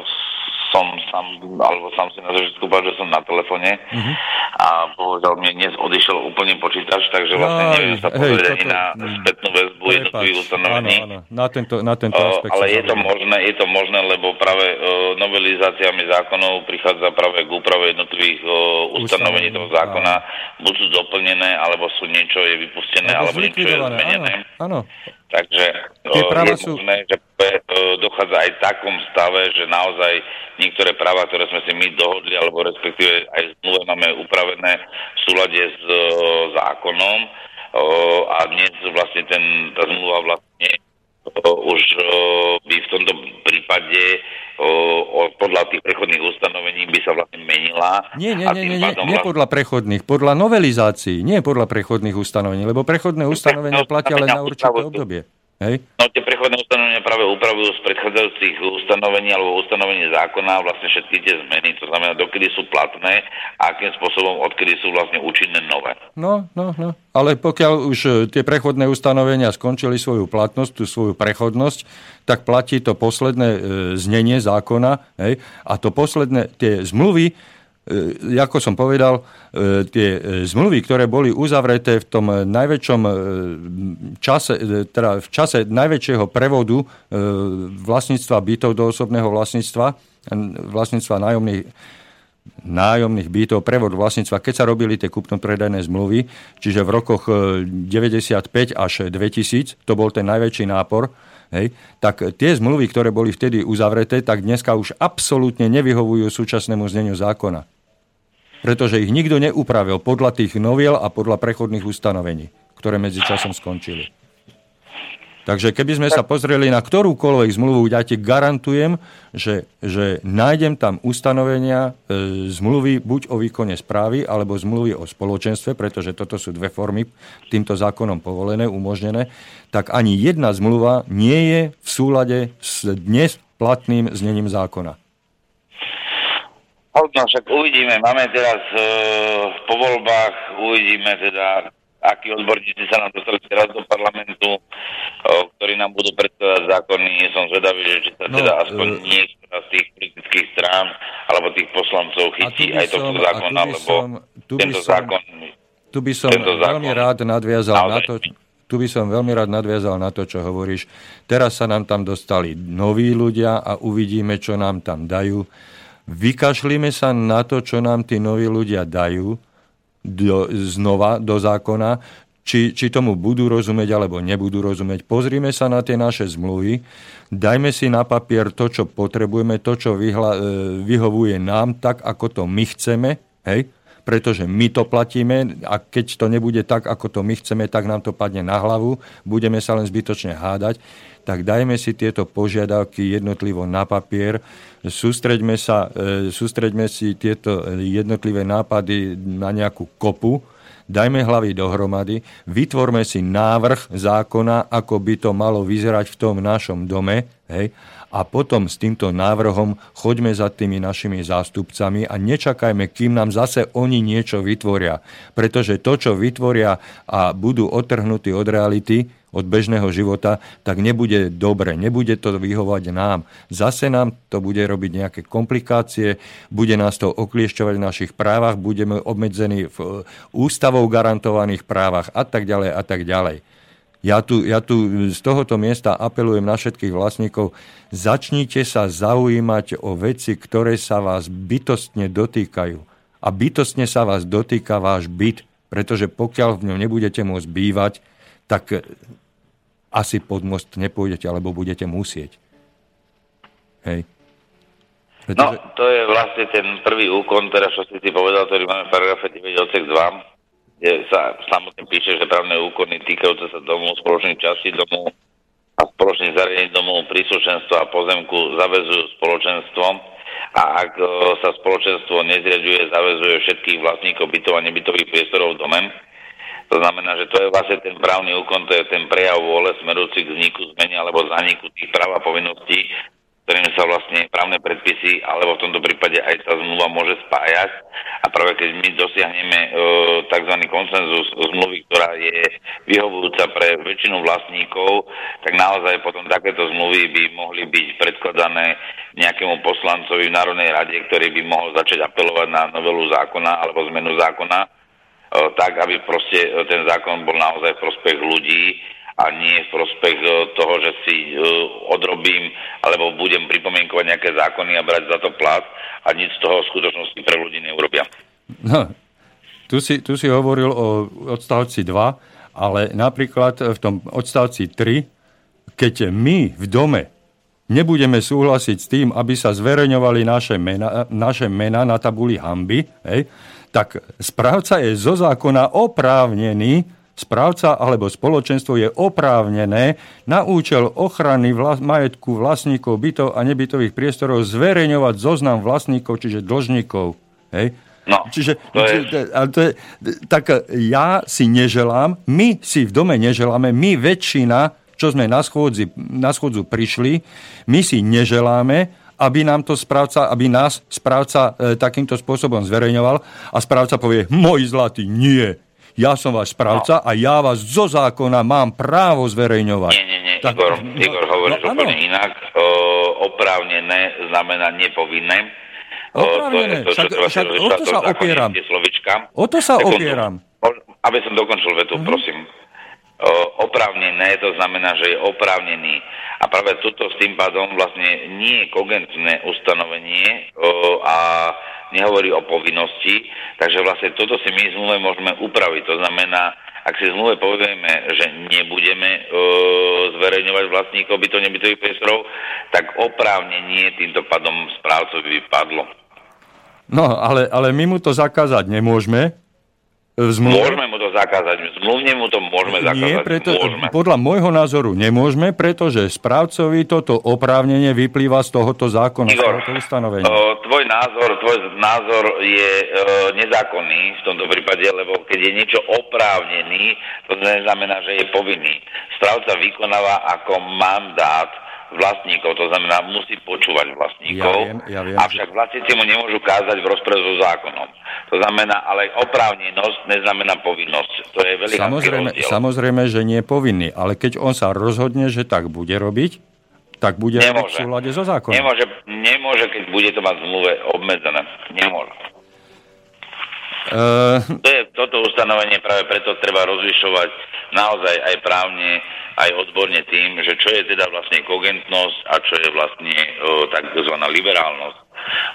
som sám, alebo sám si na začiatku povedal, že som na telefóne uh-huh. a bohužiaľ mne dnes odišiel úplne počítač, takže vlastne ja, neviem sa pozrieť ani na spätnú väzbu jednotlivých ustanovení.
Áno, áno, na tento, na tento aspekt.
ale je to, možné, je to možné, lebo práve uh, novelizáciami zákonov prichádza práve k úprave jednotlivých uh, ustanovení toho zákona. Áno. Buď sú doplnené, alebo sú niečo je vypustené, alebo, alebo niečo je zmenené.
Áno, áno.
Takže Tie uh, je sú... možné, že dochádza aj v takom stave, že naozaj niektoré práva, ktoré sme si my dohodli, alebo respektíve aj zmluve máme upravené v súlade s zákonom a dnes vlastne ten, tá zmluva vlastne už by v tomto prípade podľa tých prechodných ustanovení by sa vlastne menila.
Nie, nie, nie, nie, nie, nie podľa prechodných, podľa novelizácií, nie podľa prechodných ustanovení, lebo prechodné ustanovenia platia len na určité obdobie. Hej?
No tie prechodné ustanovenia práve upravujú z predchádzajúcich ustanovení alebo ustanovení zákona vlastne všetky tie zmeny, to znamená, dokedy sú platné a akým spôsobom, odkedy sú vlastne účinné nové.
No, no, no. Ale pokiaľ už e, tie prechodné ustanovenia skončili svoju platnosť, tú svoju prechodnosť, tak platí to posledné e, znenie zákona hej? a to posledné, tie zmluvy, ako som povedal, e, tie e, zmluvy, ktoré boli uzavreté v tom najväčšom čase, teda v čase najväčšieho prevodu vlastníctva bytov do osobného vlastníctva, vlastníctva nájomných, nájomných bytov, prevod vlastníctva, keď sa robili tie kupno-predajné zmluvy, čiže v rokoch 95 až 2000, to bol ten najväčší nápor, hej, tak tie zmluvy, ktoré boli vtedy uzavreté, tak dneska už absolútne nevyhovujú súčasnému zneniu zákona pretože ich nikto neupravil podľa tých noviel a podľa prechodných ustanovení, ktoré medzi časom skončili. Takže keby sme sa pozreli na ktorúkoľvek zmluvu, ja ti garantujem, že, že nájdem tam ustanovenia e, zmluvy buď o výkone správy, alebo zmluvy o spoločenstve, pretože toto sú dve formy týmto zákonom povolené, umožnené, tak ani jedna zmluva nie je v súlade s dnes platným znením zákona.
Možno však uvidíme. Máme teraz e, po voľbách, uvidíme teda, akí odborníci sa nám dostali teraz do parlamentu, e, ktorí nám budú predkladať zákony. Som zvedavý, že či sa no, teda aspoň e... niektorá z tých politických strán alebo tých poslancov chytí aj tohto zákona, lebo
tu tento som, zákon... Tu by som veľmi rád nadviazal naozaj. na to, tu by som veľmi rád nadviazal na to, čo hovoríš. Teraz sa nám tam dostali noví ľudia a uvidíme, čo nám tam dajú vykašlíme sa na to, čo nám tí noví ľudia dajú do, znova do zákona, či, či tomu budú rozumieť alebo nebudú rozumieť. Pozrime sa na tie naše zmluvy, dajme si na papier to, čo potrebujeme, to, čo vyhla, e, vyhovuje nám, tak ako to my chceme, hej? Pretože my to platíme a keď to nebude tak, ako to my chceme, tak nám to padne na hlavu, budeme sa len zbytočne hádať tak dajme si tieto požiadavky jednotlivo na papier, sústreďme, sa, e, sústreďme si tieto jednotlivé nápady na nejakú kopu, dajme hlavy dohromady, vytvorme si návrh zákona, ako by to malo vyzerať v tom našom dome, hej, a potom s týmto návrhom choďme za tými našimi zástupcami a nečakajme, kým nám zase oni niečo vytvoria. Pretože to, čo vytvoria a budú otrhnutí od reality, od bežného života, tak nebude dobre, nebude to vyhovať nám. Zase nám to bude robiť nejaké komplikácie, bude nás to okliešťovať v našich právach, budeme obmedzení v ústavou garantovaných právach a tak ďalej a tak ďalej. Ja tu, ja tu z tohoto miesta apelujem na všetkých vlastníkov, začnite sa zaujímať o veci, ktoré sa vás bytostne dotýkajú. A bytostne sa vás dotýka váš byt, pretože pokiaľ v ňom nebudete môcť bývať, tak asi pod most nepôjdete, alebo budete musieť. Hej.
Pretože... No, to je vlastne ten prvý úkon, teraz čo si ty povedal, ktorý máme v paragrafe 9 odsek 2, kde sa samotne píše, že právne úkony týkajúce sa domov, spoločných častí domov a spoločných zariadení domov, príslušenstva a pozemku zavezujú spoločenstvom a ak e, sa spoločenstvo nezriaduje, zavezuje všetkých vlastníkov bytov a nebytových priestorov v dome. To znamená, že to je vlastne ten právny úkon, to je ten prejav vôle smerujúci k vzniku, zmene alebo zaniku tých práv a povinností, ktorými sa vlastne právne predpisy, alebo v tomto prípade aj tá zmluva môže spájať. A práve keď my dosiahneme e, tzv. konsenzus zmluvy, ktorá je vyhovujúca pre väčšinu vlastníkov, tak naozaj potom takéto zmluvy by mohli byť predkladané nejakému poslancovi v Národnej rade, ktorý by mohol začať apelovať na novelu zákona alebo zmenu zákona, e, tak aby proste ten zákon bol naozaj v prospech ľudí a nie v prospech e, toho, že si e, odrobím alebo budem pripomienkovať nejaké zákony a brať za to plat a nič z toho v skutočnosti pre ľudí neurobia.
No, tu si, tu si hovoril o odstavci 2, ale napríklad v tom odstavci 3, keď my v dome nebudeme súhlasiť s tým, aby sa zverejňovali naše mena, naše mena na tabuli hamby, hej, tak správca je zo zákona oprávnený správca alebo spoločenstvo je oprávnené na účel ochrany vla- majetku vlastníkov bytov a nebytových priestorov zverejňovať zoznam vlastníkov, čiže dlžníkov. Hej?
No,
Čiže to je... To je, tak ja si neželám, my si v dome neželáme, my väčšina, čo sme na, schôdzi, na schôdzu prišli, my si neželáme, aby nám to správca, aby nás správca e, takýmto spôsobom zverejňoval a správca povie, môj zlatý, nie, ja som váš správca no. a ja vás zo zákona mám právo zverejňovať.
Nie, nie, nie, tak, Igor, no, Igor hovoríš no, úplne inak. O, oprávnené znamená nepovinné.
Oprávnené, to, však, však o to sa opieram. O to sa opieram.
Aby som dokončil vetu, uh-huh. prosím. O, oprávnené, to znamená, že je oprávnený. A práve tuto s tým pádom vlastne nie je kogentné ustanovenie o, a nehovorí o povinnosti, takže vlastne toto si my zmluve môžeme upraviť. To znamená, ak si zmluve povieme, že nebudeme e, zverejňovať vlastníkov byto nebytových priestorov, tak oprávnenie týmto pádom správcovi vypadlo.
No, ale, ale my mu to zakázať nemôžeme,
zmluve? Môžeme mu to zakázať. Zmluvne mu to môžeme zakázať. Nie,
preto,
môžeme.
podľa môjho názoru nemôžeme, pretože správcovi toto oprávnenie vyplýva z tohoto zákona, Igor, z tohoto ustanovenia.
O, tvoj názor, tvoj názor je e, nezákonný v tomto prípade, lebo keď je niečo oprávnený, to neznamená, že je povinný. Správca vykonáva ako mandát vlastníkov, to znamená, musí počúvať vlastníkov, ja viem, ja viem, avšak vlastníci mu nemôžu kázať v rozpore so zákonom. To znamená, ale oprávnenosť neznamená povinnosť. To je veľký
samozrejme, rozdiel. samozrejme, že nie je povinný, ale keď on sa rozhodne, že tak bude robiť, tak bude nemôže. v súlade so zákonom.
Nemôže, nemôže, keď bude to mať zmluve obmedzené. Nemôže. Uh... To je, toto ustanovenie práve preto treba rozlišovať naozaj aj právne, aj odborne tým, že čo je teda vlastne kogentnosť a čo je vlastne o, takzvaná liberálnosť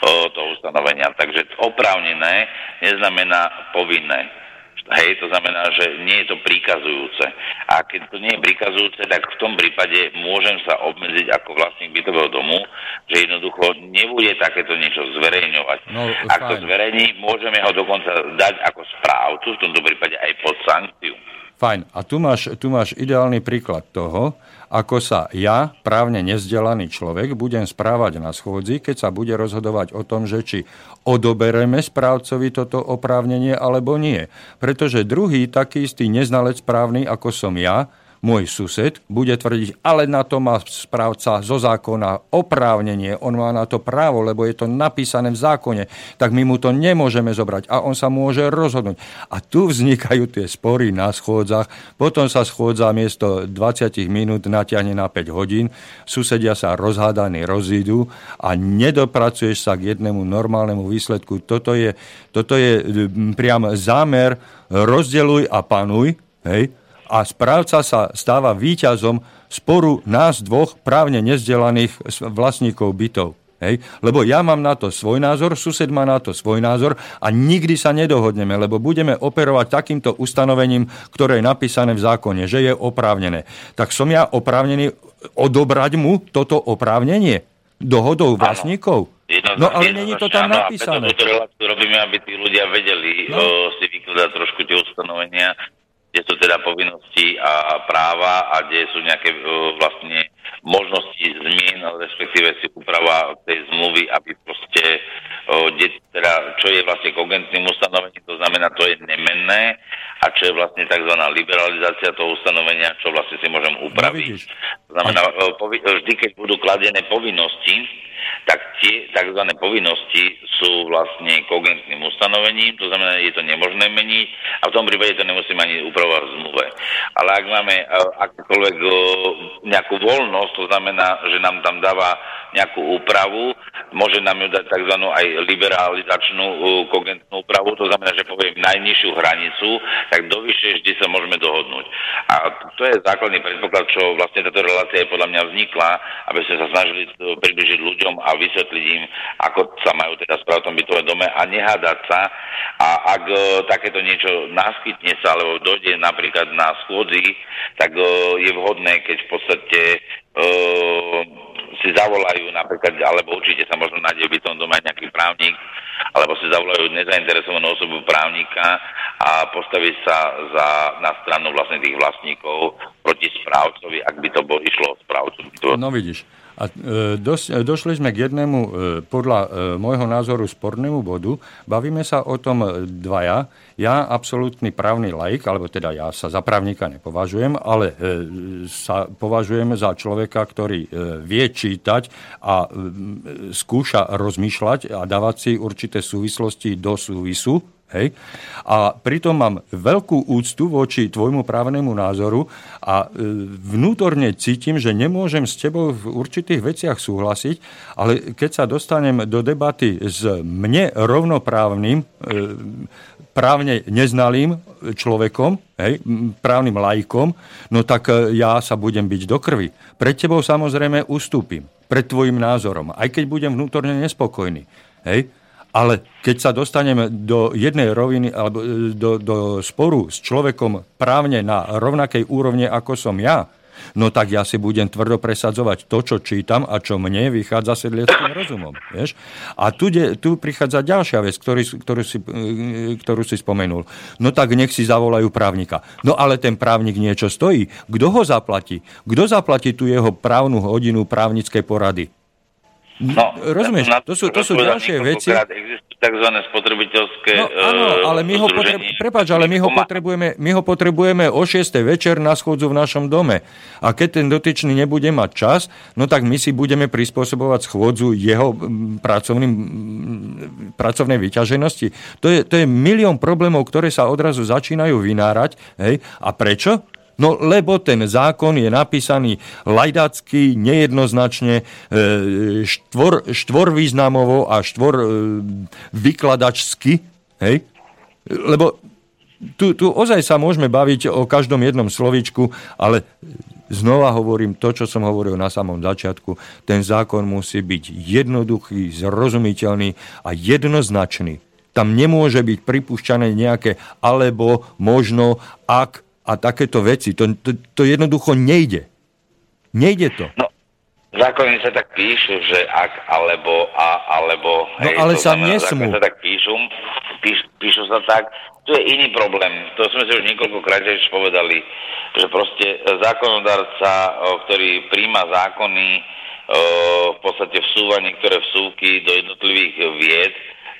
o, toho ustanovenia. Takže oprávnené neznamená povinné. Hej, to znamená, že nie je to príkazujúce. A keď to nie je príkazujúce, tak v tom prípade môžem sa obmedziť ako vlastník bytového domu, že jednoducho nebude takéto niečo zverejňovať. No, Ak fajn. to zverejní, môžeme ho dokonca dať ako správcu, v tomto prípade aj pod sankciu.
Fajn. A tu máš, tu máš ideálny príklad toho, ako sa ja, právne nezdelaný človek, budem správať na schôdzi, keď sa bude rozhodovať o tom, že či odobereme správcovi toto oprávnenie alebo nie. Pretože druhý, taký istý neznalec právny, ako som ja, môj sused bude tvrdiť, ale na to má správca zo zákona oprávnenie, on má na to právo, lebo je to napísané v zákone, tak my mu to nemôžeme zobrať a on sa môže rozhodnúť. A tu vznikajú tie spory na schôdzach, potom sa schôdza miesto 20 minút natiahne na 5 hodín, susedia sa rozhádaní rozídu a nedopracuješ sa k jednému normálnemu výsledku. Toto je, toto je priam zámer. Rozdeluj a panuj, hej, a správca sa stáva výťazom sporu nás dvoch právne nezdelaných vlastníkov bytov. Hej? Lebo ja mám na to svoj názor, sused má na to svoj názor a nikdy sa nedohodneme, lebo budeme operovať takýmto ustanovením, ktoré je napísané v zákone, že je oprávnené. Tak som ja oprávnený odobrať mu toto oprávnenie dohodou vlastníkov? No ale není to tam napísané.
Áno, preto túto reláciu robíme, aby tí ľudia vedeli no. o, si vykladať trošku tie ustanovenia kde sú teda povinnosti a práva a kde sú nejaké e, vlastne možnosti zmien, respektíve si úprava tej zmluvy, aby proste, teda, čo je vlastne kogentným ustanovením, to znamená, to je nemenné a čo je vlastne tzv. liberalizácia toho ustanovenia, čo vlastne si môžem upraviť. No, to znamená, vždy, keď budú kladené povinnosti, tak tie tzv. povinnosti sú vlastne kogentným ustanovením, to znamená, je to nemožné meniť a v tom prípade to nemusíme ani upravovať v zmluve. Ale ak máme akékoľvek nejakú voľnosť, to znamená, že nám tam dáva nejakú úpravu, môže nám ju dať tzv. aj liberalizačnú uh, kogentnú úpravu, to znamená, že poviem najnižšiu hranicu, tak do vyššej vždy sa môžeme dohodnúť. A to je základný predpoklad, čo vlastne táto relácia je podľa mňa vznikla, aby sme sa snažili približiť ľuďom a vysvetliť im, ako sa majú teda správať v tom bytové dome a nehádať sa. A ak uh, takéto niečo naskytne sa, alebo dojde napríklad na schôdzi, tak uh, je vhodné, keď v podstate si zavolajú napríklad, alebo určite sa možno nájde v tom doma nejaký právnik, alebo si zavolajú nezainteresovanú osobu právnika a postaví sa za, na stranu vlastne tých vlastníkov proti správcovi, ak by to bol išlo o správcu.
No vidíš. A e, dos, e, došli sme k jednému, e, podľa môjho názoru, spornému bodu. Bavíme sa o tom dvaja. Ja, absolútny právny laik, alebo teda ja sa za právnika nepovažujem, ale sa považujem za človeka, ktorý vie čítať a skúša rozmýšľať a dávať si určité súvislosti do súvisu Hej? A pritom mám veľkú úctu voči tvojmu právnemu názoru a e, vnútorne cítim, že nemôžem s tebou v určitých veciach súhlasiť, ale keď sa dostanem do debaty s mne rovnoprávnym, e, právne neznalým človekom, hej, právnym lajkom, no tak e, ja sa budem byť do krvi. Pred tebou samozrejme ustúpim, pred tvojim názorom, aj keď budem vnútorne nespokojný. Hej? Ale keď sa dostaneme do jednej roviny alebo e, do, do sporu s človekom právne na rovnakej úrovne, ako som ja, no tak ja si budem tvrdo presadzovať to, čo čítam a čo mne vychádza sedlieckým rozumom. Vieš? A tu, de, tu prichádza ďalšia vec, ktorý, ktorú, si, e, ktorú si spomenul. No tak nech si zavolajú právnika. No ale ten právnik niečo stojí. Kto ho zaplatí? Kto zaplatí tú jeho právnu hodinu právnickej porady? No, Rozumieš, to sú, to sú ďalšie veci.
tzv. spotrebiteľské
no, áno, ale my ho, potreb... Prepač, ale my ho, potrebujeme, my ho potrebujeme o 6. večer na schôdzu v našom dome. A keď ten dotyčný nebude mať čas, no tak my si budeme prispôsobovať schôdzu jeho pracovným, pracovnej vyťaženosti. To je, to je milión problémov, ktoré sa odrazu začínajú vynárať. Hej? A prečo? No lebo ten zákon je napísaný lajdacky, nejednoznačne, e, štvor, štvorvýznamovo a štvor e, vykladačsky, hej? Lebo tu, tu ozaj sa môžeme baviť o každom jednom slovičku, ale znova hovorím to, čo som hovoril na samom začiatku. Ten zákon musí byť jednoduchý, zrozumiteľný a jednoznačný. Tam nemôže byť pripúšťané nejaké alebo, možno, ak, a takéto veci. To, to, to jednoducho nejde. Nejde to.
No, Zákony sa tak píšu, že ak alebo a alebo...
No hej, ale sa znamená, nesmú.
sa tak píšu, píš, píšu sa tak. Tu je iný problém. To sme si už niekoľkokrát už povedali, že proste zákonodárca, ktorý príjma zákony, v podstate vsúva niektoré vsúky do jednotlivých vied,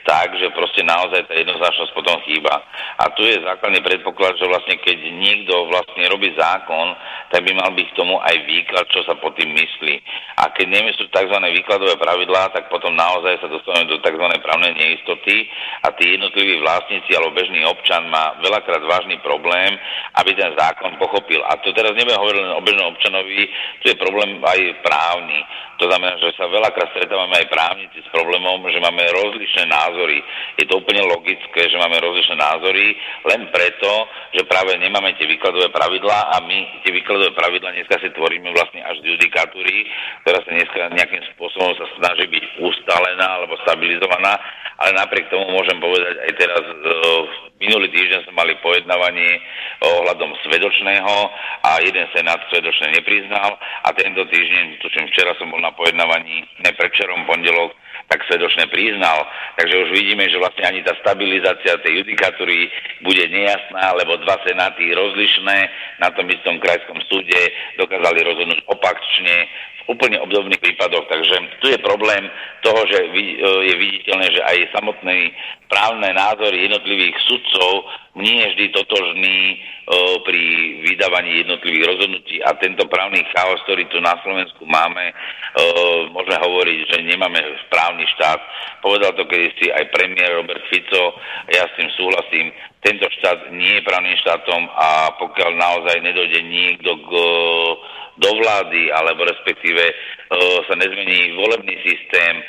tak, že proste naozaj tá jednoznačnosť potom chýba. A tu je základný predpoklad, že vlastne keď niekto vlastne robí zákon, tak by mal byť k tomu aj výklad, čo sa pod tým myslí. A keď nie sú tzv. výkladové pravidlá, tak potom naozaj sa dostaneme do tzv. právnej neistoty a tí jednotliví vlastníci alebo bežný občan má veľakrát vážny problém, aby ten zákon pochopil. A to teraz nebudem hovoriť len o bežnom občanovi, tu je problém aj právny. To znamená, že sa veľakrát stretávame aj právnici s problémom, že máme rozličné názory. Je to úplne logické, že máme rozličné názory, len preto, že práve nemáme tie výkladové pravidlá a my tie výkladové pravidlá dneska si tvoríme vlastne až z judikatúry, ktorá sa dneska nejakým spôsobom sa snaží byť ustálená alebo stabilizovaná, ale napriek tomu môžem povedať aj teraz, e, minulý týždeň sme mali pojednávanie ohľadom svedočného a jeden senát svedočné nepriznal a tento týždeň, tuším včera som bol na pojednávaní, ne predčerom pondelok, tak svedočne priznal. Takže už vidíme, že vlastne ani tá stabilizácia tej judikatúry bude nejasná, lebo dva senáty rozlišné na tom istom krajskom súde dokázali rozhodnúť opačne v úplne obdobných prípadoch. Takže tu je problém toho, že je viditeľné, že aj samotné právne názory jednotlivých sudcov nie je vždy totožný pri vydávaní jednotlivých rozhodnutí a tento právny chaos, ktorý tu na Slovensku máme, môžeme hovoriť, že nemáme právny štát. Povedal to kedysi aj premiér Robert Fico, ja s tým súhlasím. Tento štát nie je právnym štátom a pokiaľ naozaj nedojde niekto k, do vlády, alebo respektíve sa nezmení volebný systém,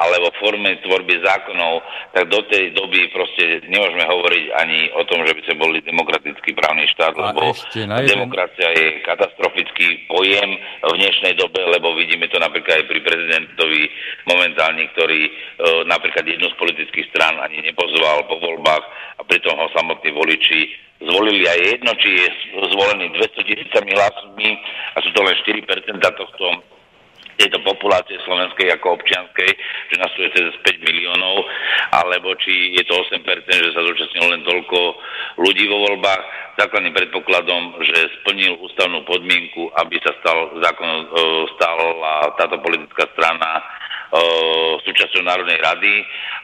alebo forme tvorby zákonov, tak do tej doby proste nemôžeme hovoriť ani o tom, že by sme boli demokratický právny štát, a lebo jeden... demokracia je katastrofický pojem v dnešnej dobe, lebo vidíme to napríklad aj pri prezidentovi momentálne, ktorý e, napríklad jednu z politických strán ani nepozval po voľbách a pritom ho samotní voliči zvolili aj jedno, či je zvolený 200 tisícami hlasmi a sú to len 4% tohto tejto populácie slovenskej ako občianskej, že nás tu je cez 5 miliónov, alebo či je to 8%, že sa zúčastnilo len toľko ľudí vo voľbách, základným predpokladom, že splnil ústavnú podmienku, aby sa stal zákon, e, stala táto politická strana súčasťou Národnej rady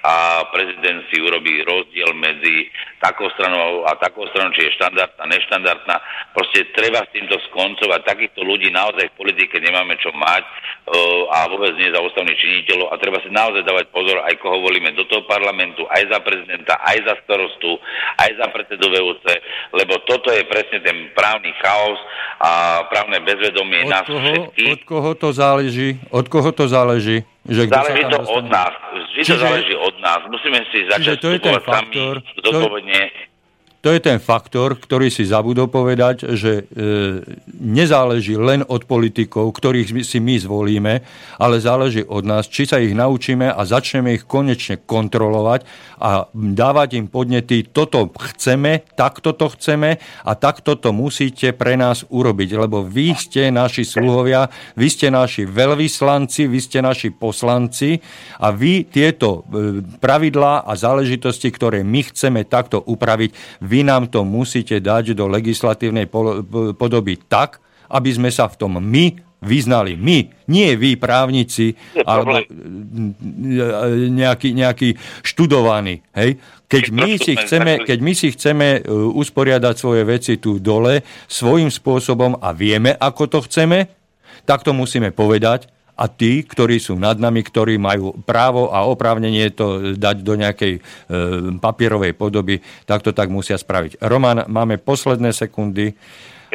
a prezident si urobí rozdiel medzi takou stranou a takou stranou, či je štandardná, neštandardná. Proste treba s týmto skoncovať. Takýchto ľudí naozaj v politike nemáme čo mať a vôbec nie za ústavných činiteľov a treba si naozaj dávať pozor, aj koho volíme do toho parlamentu, aj za prezidenta, aj za starostu, aj za predsedu VUC, lebo toto je presne ten právny chaos a právne bezvedomie
od
nás
koho, všetkých. Od koho to záleží? Od koho to záleží?
Že záleží to dostane? od nás. Vždy Čiže, to záleží od nás. Musíme si začať to je ten faktor, sami zodpovedne
to je ten faktor, ktorý si zabudol povedať, že e, nezáleží len od politikov, ktorých si my zvolíme, ale záleží od nás, či sa ich naučíme a začneme ich konečne kontrolovať a dávať im podnety, toto chceme, takto to chceme a takto to musíte pre nás urobiť, lebo vy ste naši sluhovia, vy ste naši veľvyslanci, vy ste naši poslanci a vy tieto e, pravidlá a záležitosti, ktoré my chceme takto upraviť, vy nám to musíte dať do legislatívnej podoby tak, aby sme sa v tom my vyznali. My, nie vy právnici, alebo nejaký, nejaký študovaný. Hej? Keď, my si chceme, keď my si chceme e, usporiadať svoje veci tu dole svojím spôsobom a vieme, ako to chceme, tak to musíme povedať a tí, ktorí sú nad nami, ktorí majú právo a oprávnenie to dať do nejakej e, papierovej podoby, tak to tak musia spraviť. Roman, máme posledné sekundy.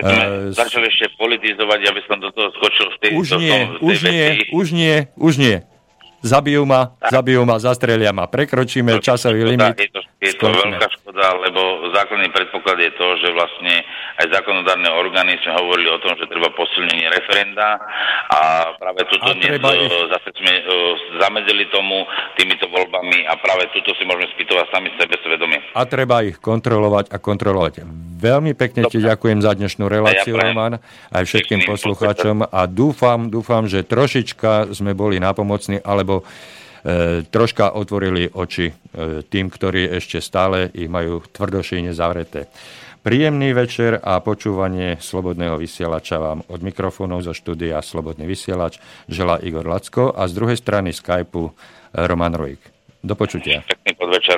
Keď sme uh, začali ešte politizovať, aby som do toho skočil v tej,
už nie, tom, v tej už veci. nie, už nie, už nie zabijú ma, tak. zabijú ma, zastrelia ma, prekročíme to, časový škoda, limit.
Je to, je to veľká škoda, lebo základný predpoklad je to, že vlastne aj zákonodárne orgány sme hovorili o tom, že treba posilnenie referenda a práve tuto dnes ich... zase sme uh, zamedzili tomu týmito voľbami a práve tuto si môžeme spýtovať sami sebe svedomie.
A treba ich kontrolovať a kontrolovať Veľmi pekne Dobre. ti ďakujem za dnešnú reláciu, ja Roman, aj všetkým poslucháčom a dúfam, dúfam, že trošička sme boli napomocní, alebo e, troška otvorili oči e, tým, ktorí ešte stále ich majú tvrdošíne zavreté. Príjemný večer a počúvanie Slobodného vysielača vám od mikrofónov zo štúdia Slobodný vysielač žela Igor Lacko a z druhej strany Skypeu Roman Rojk. Do počutia.
Pekný podvečer.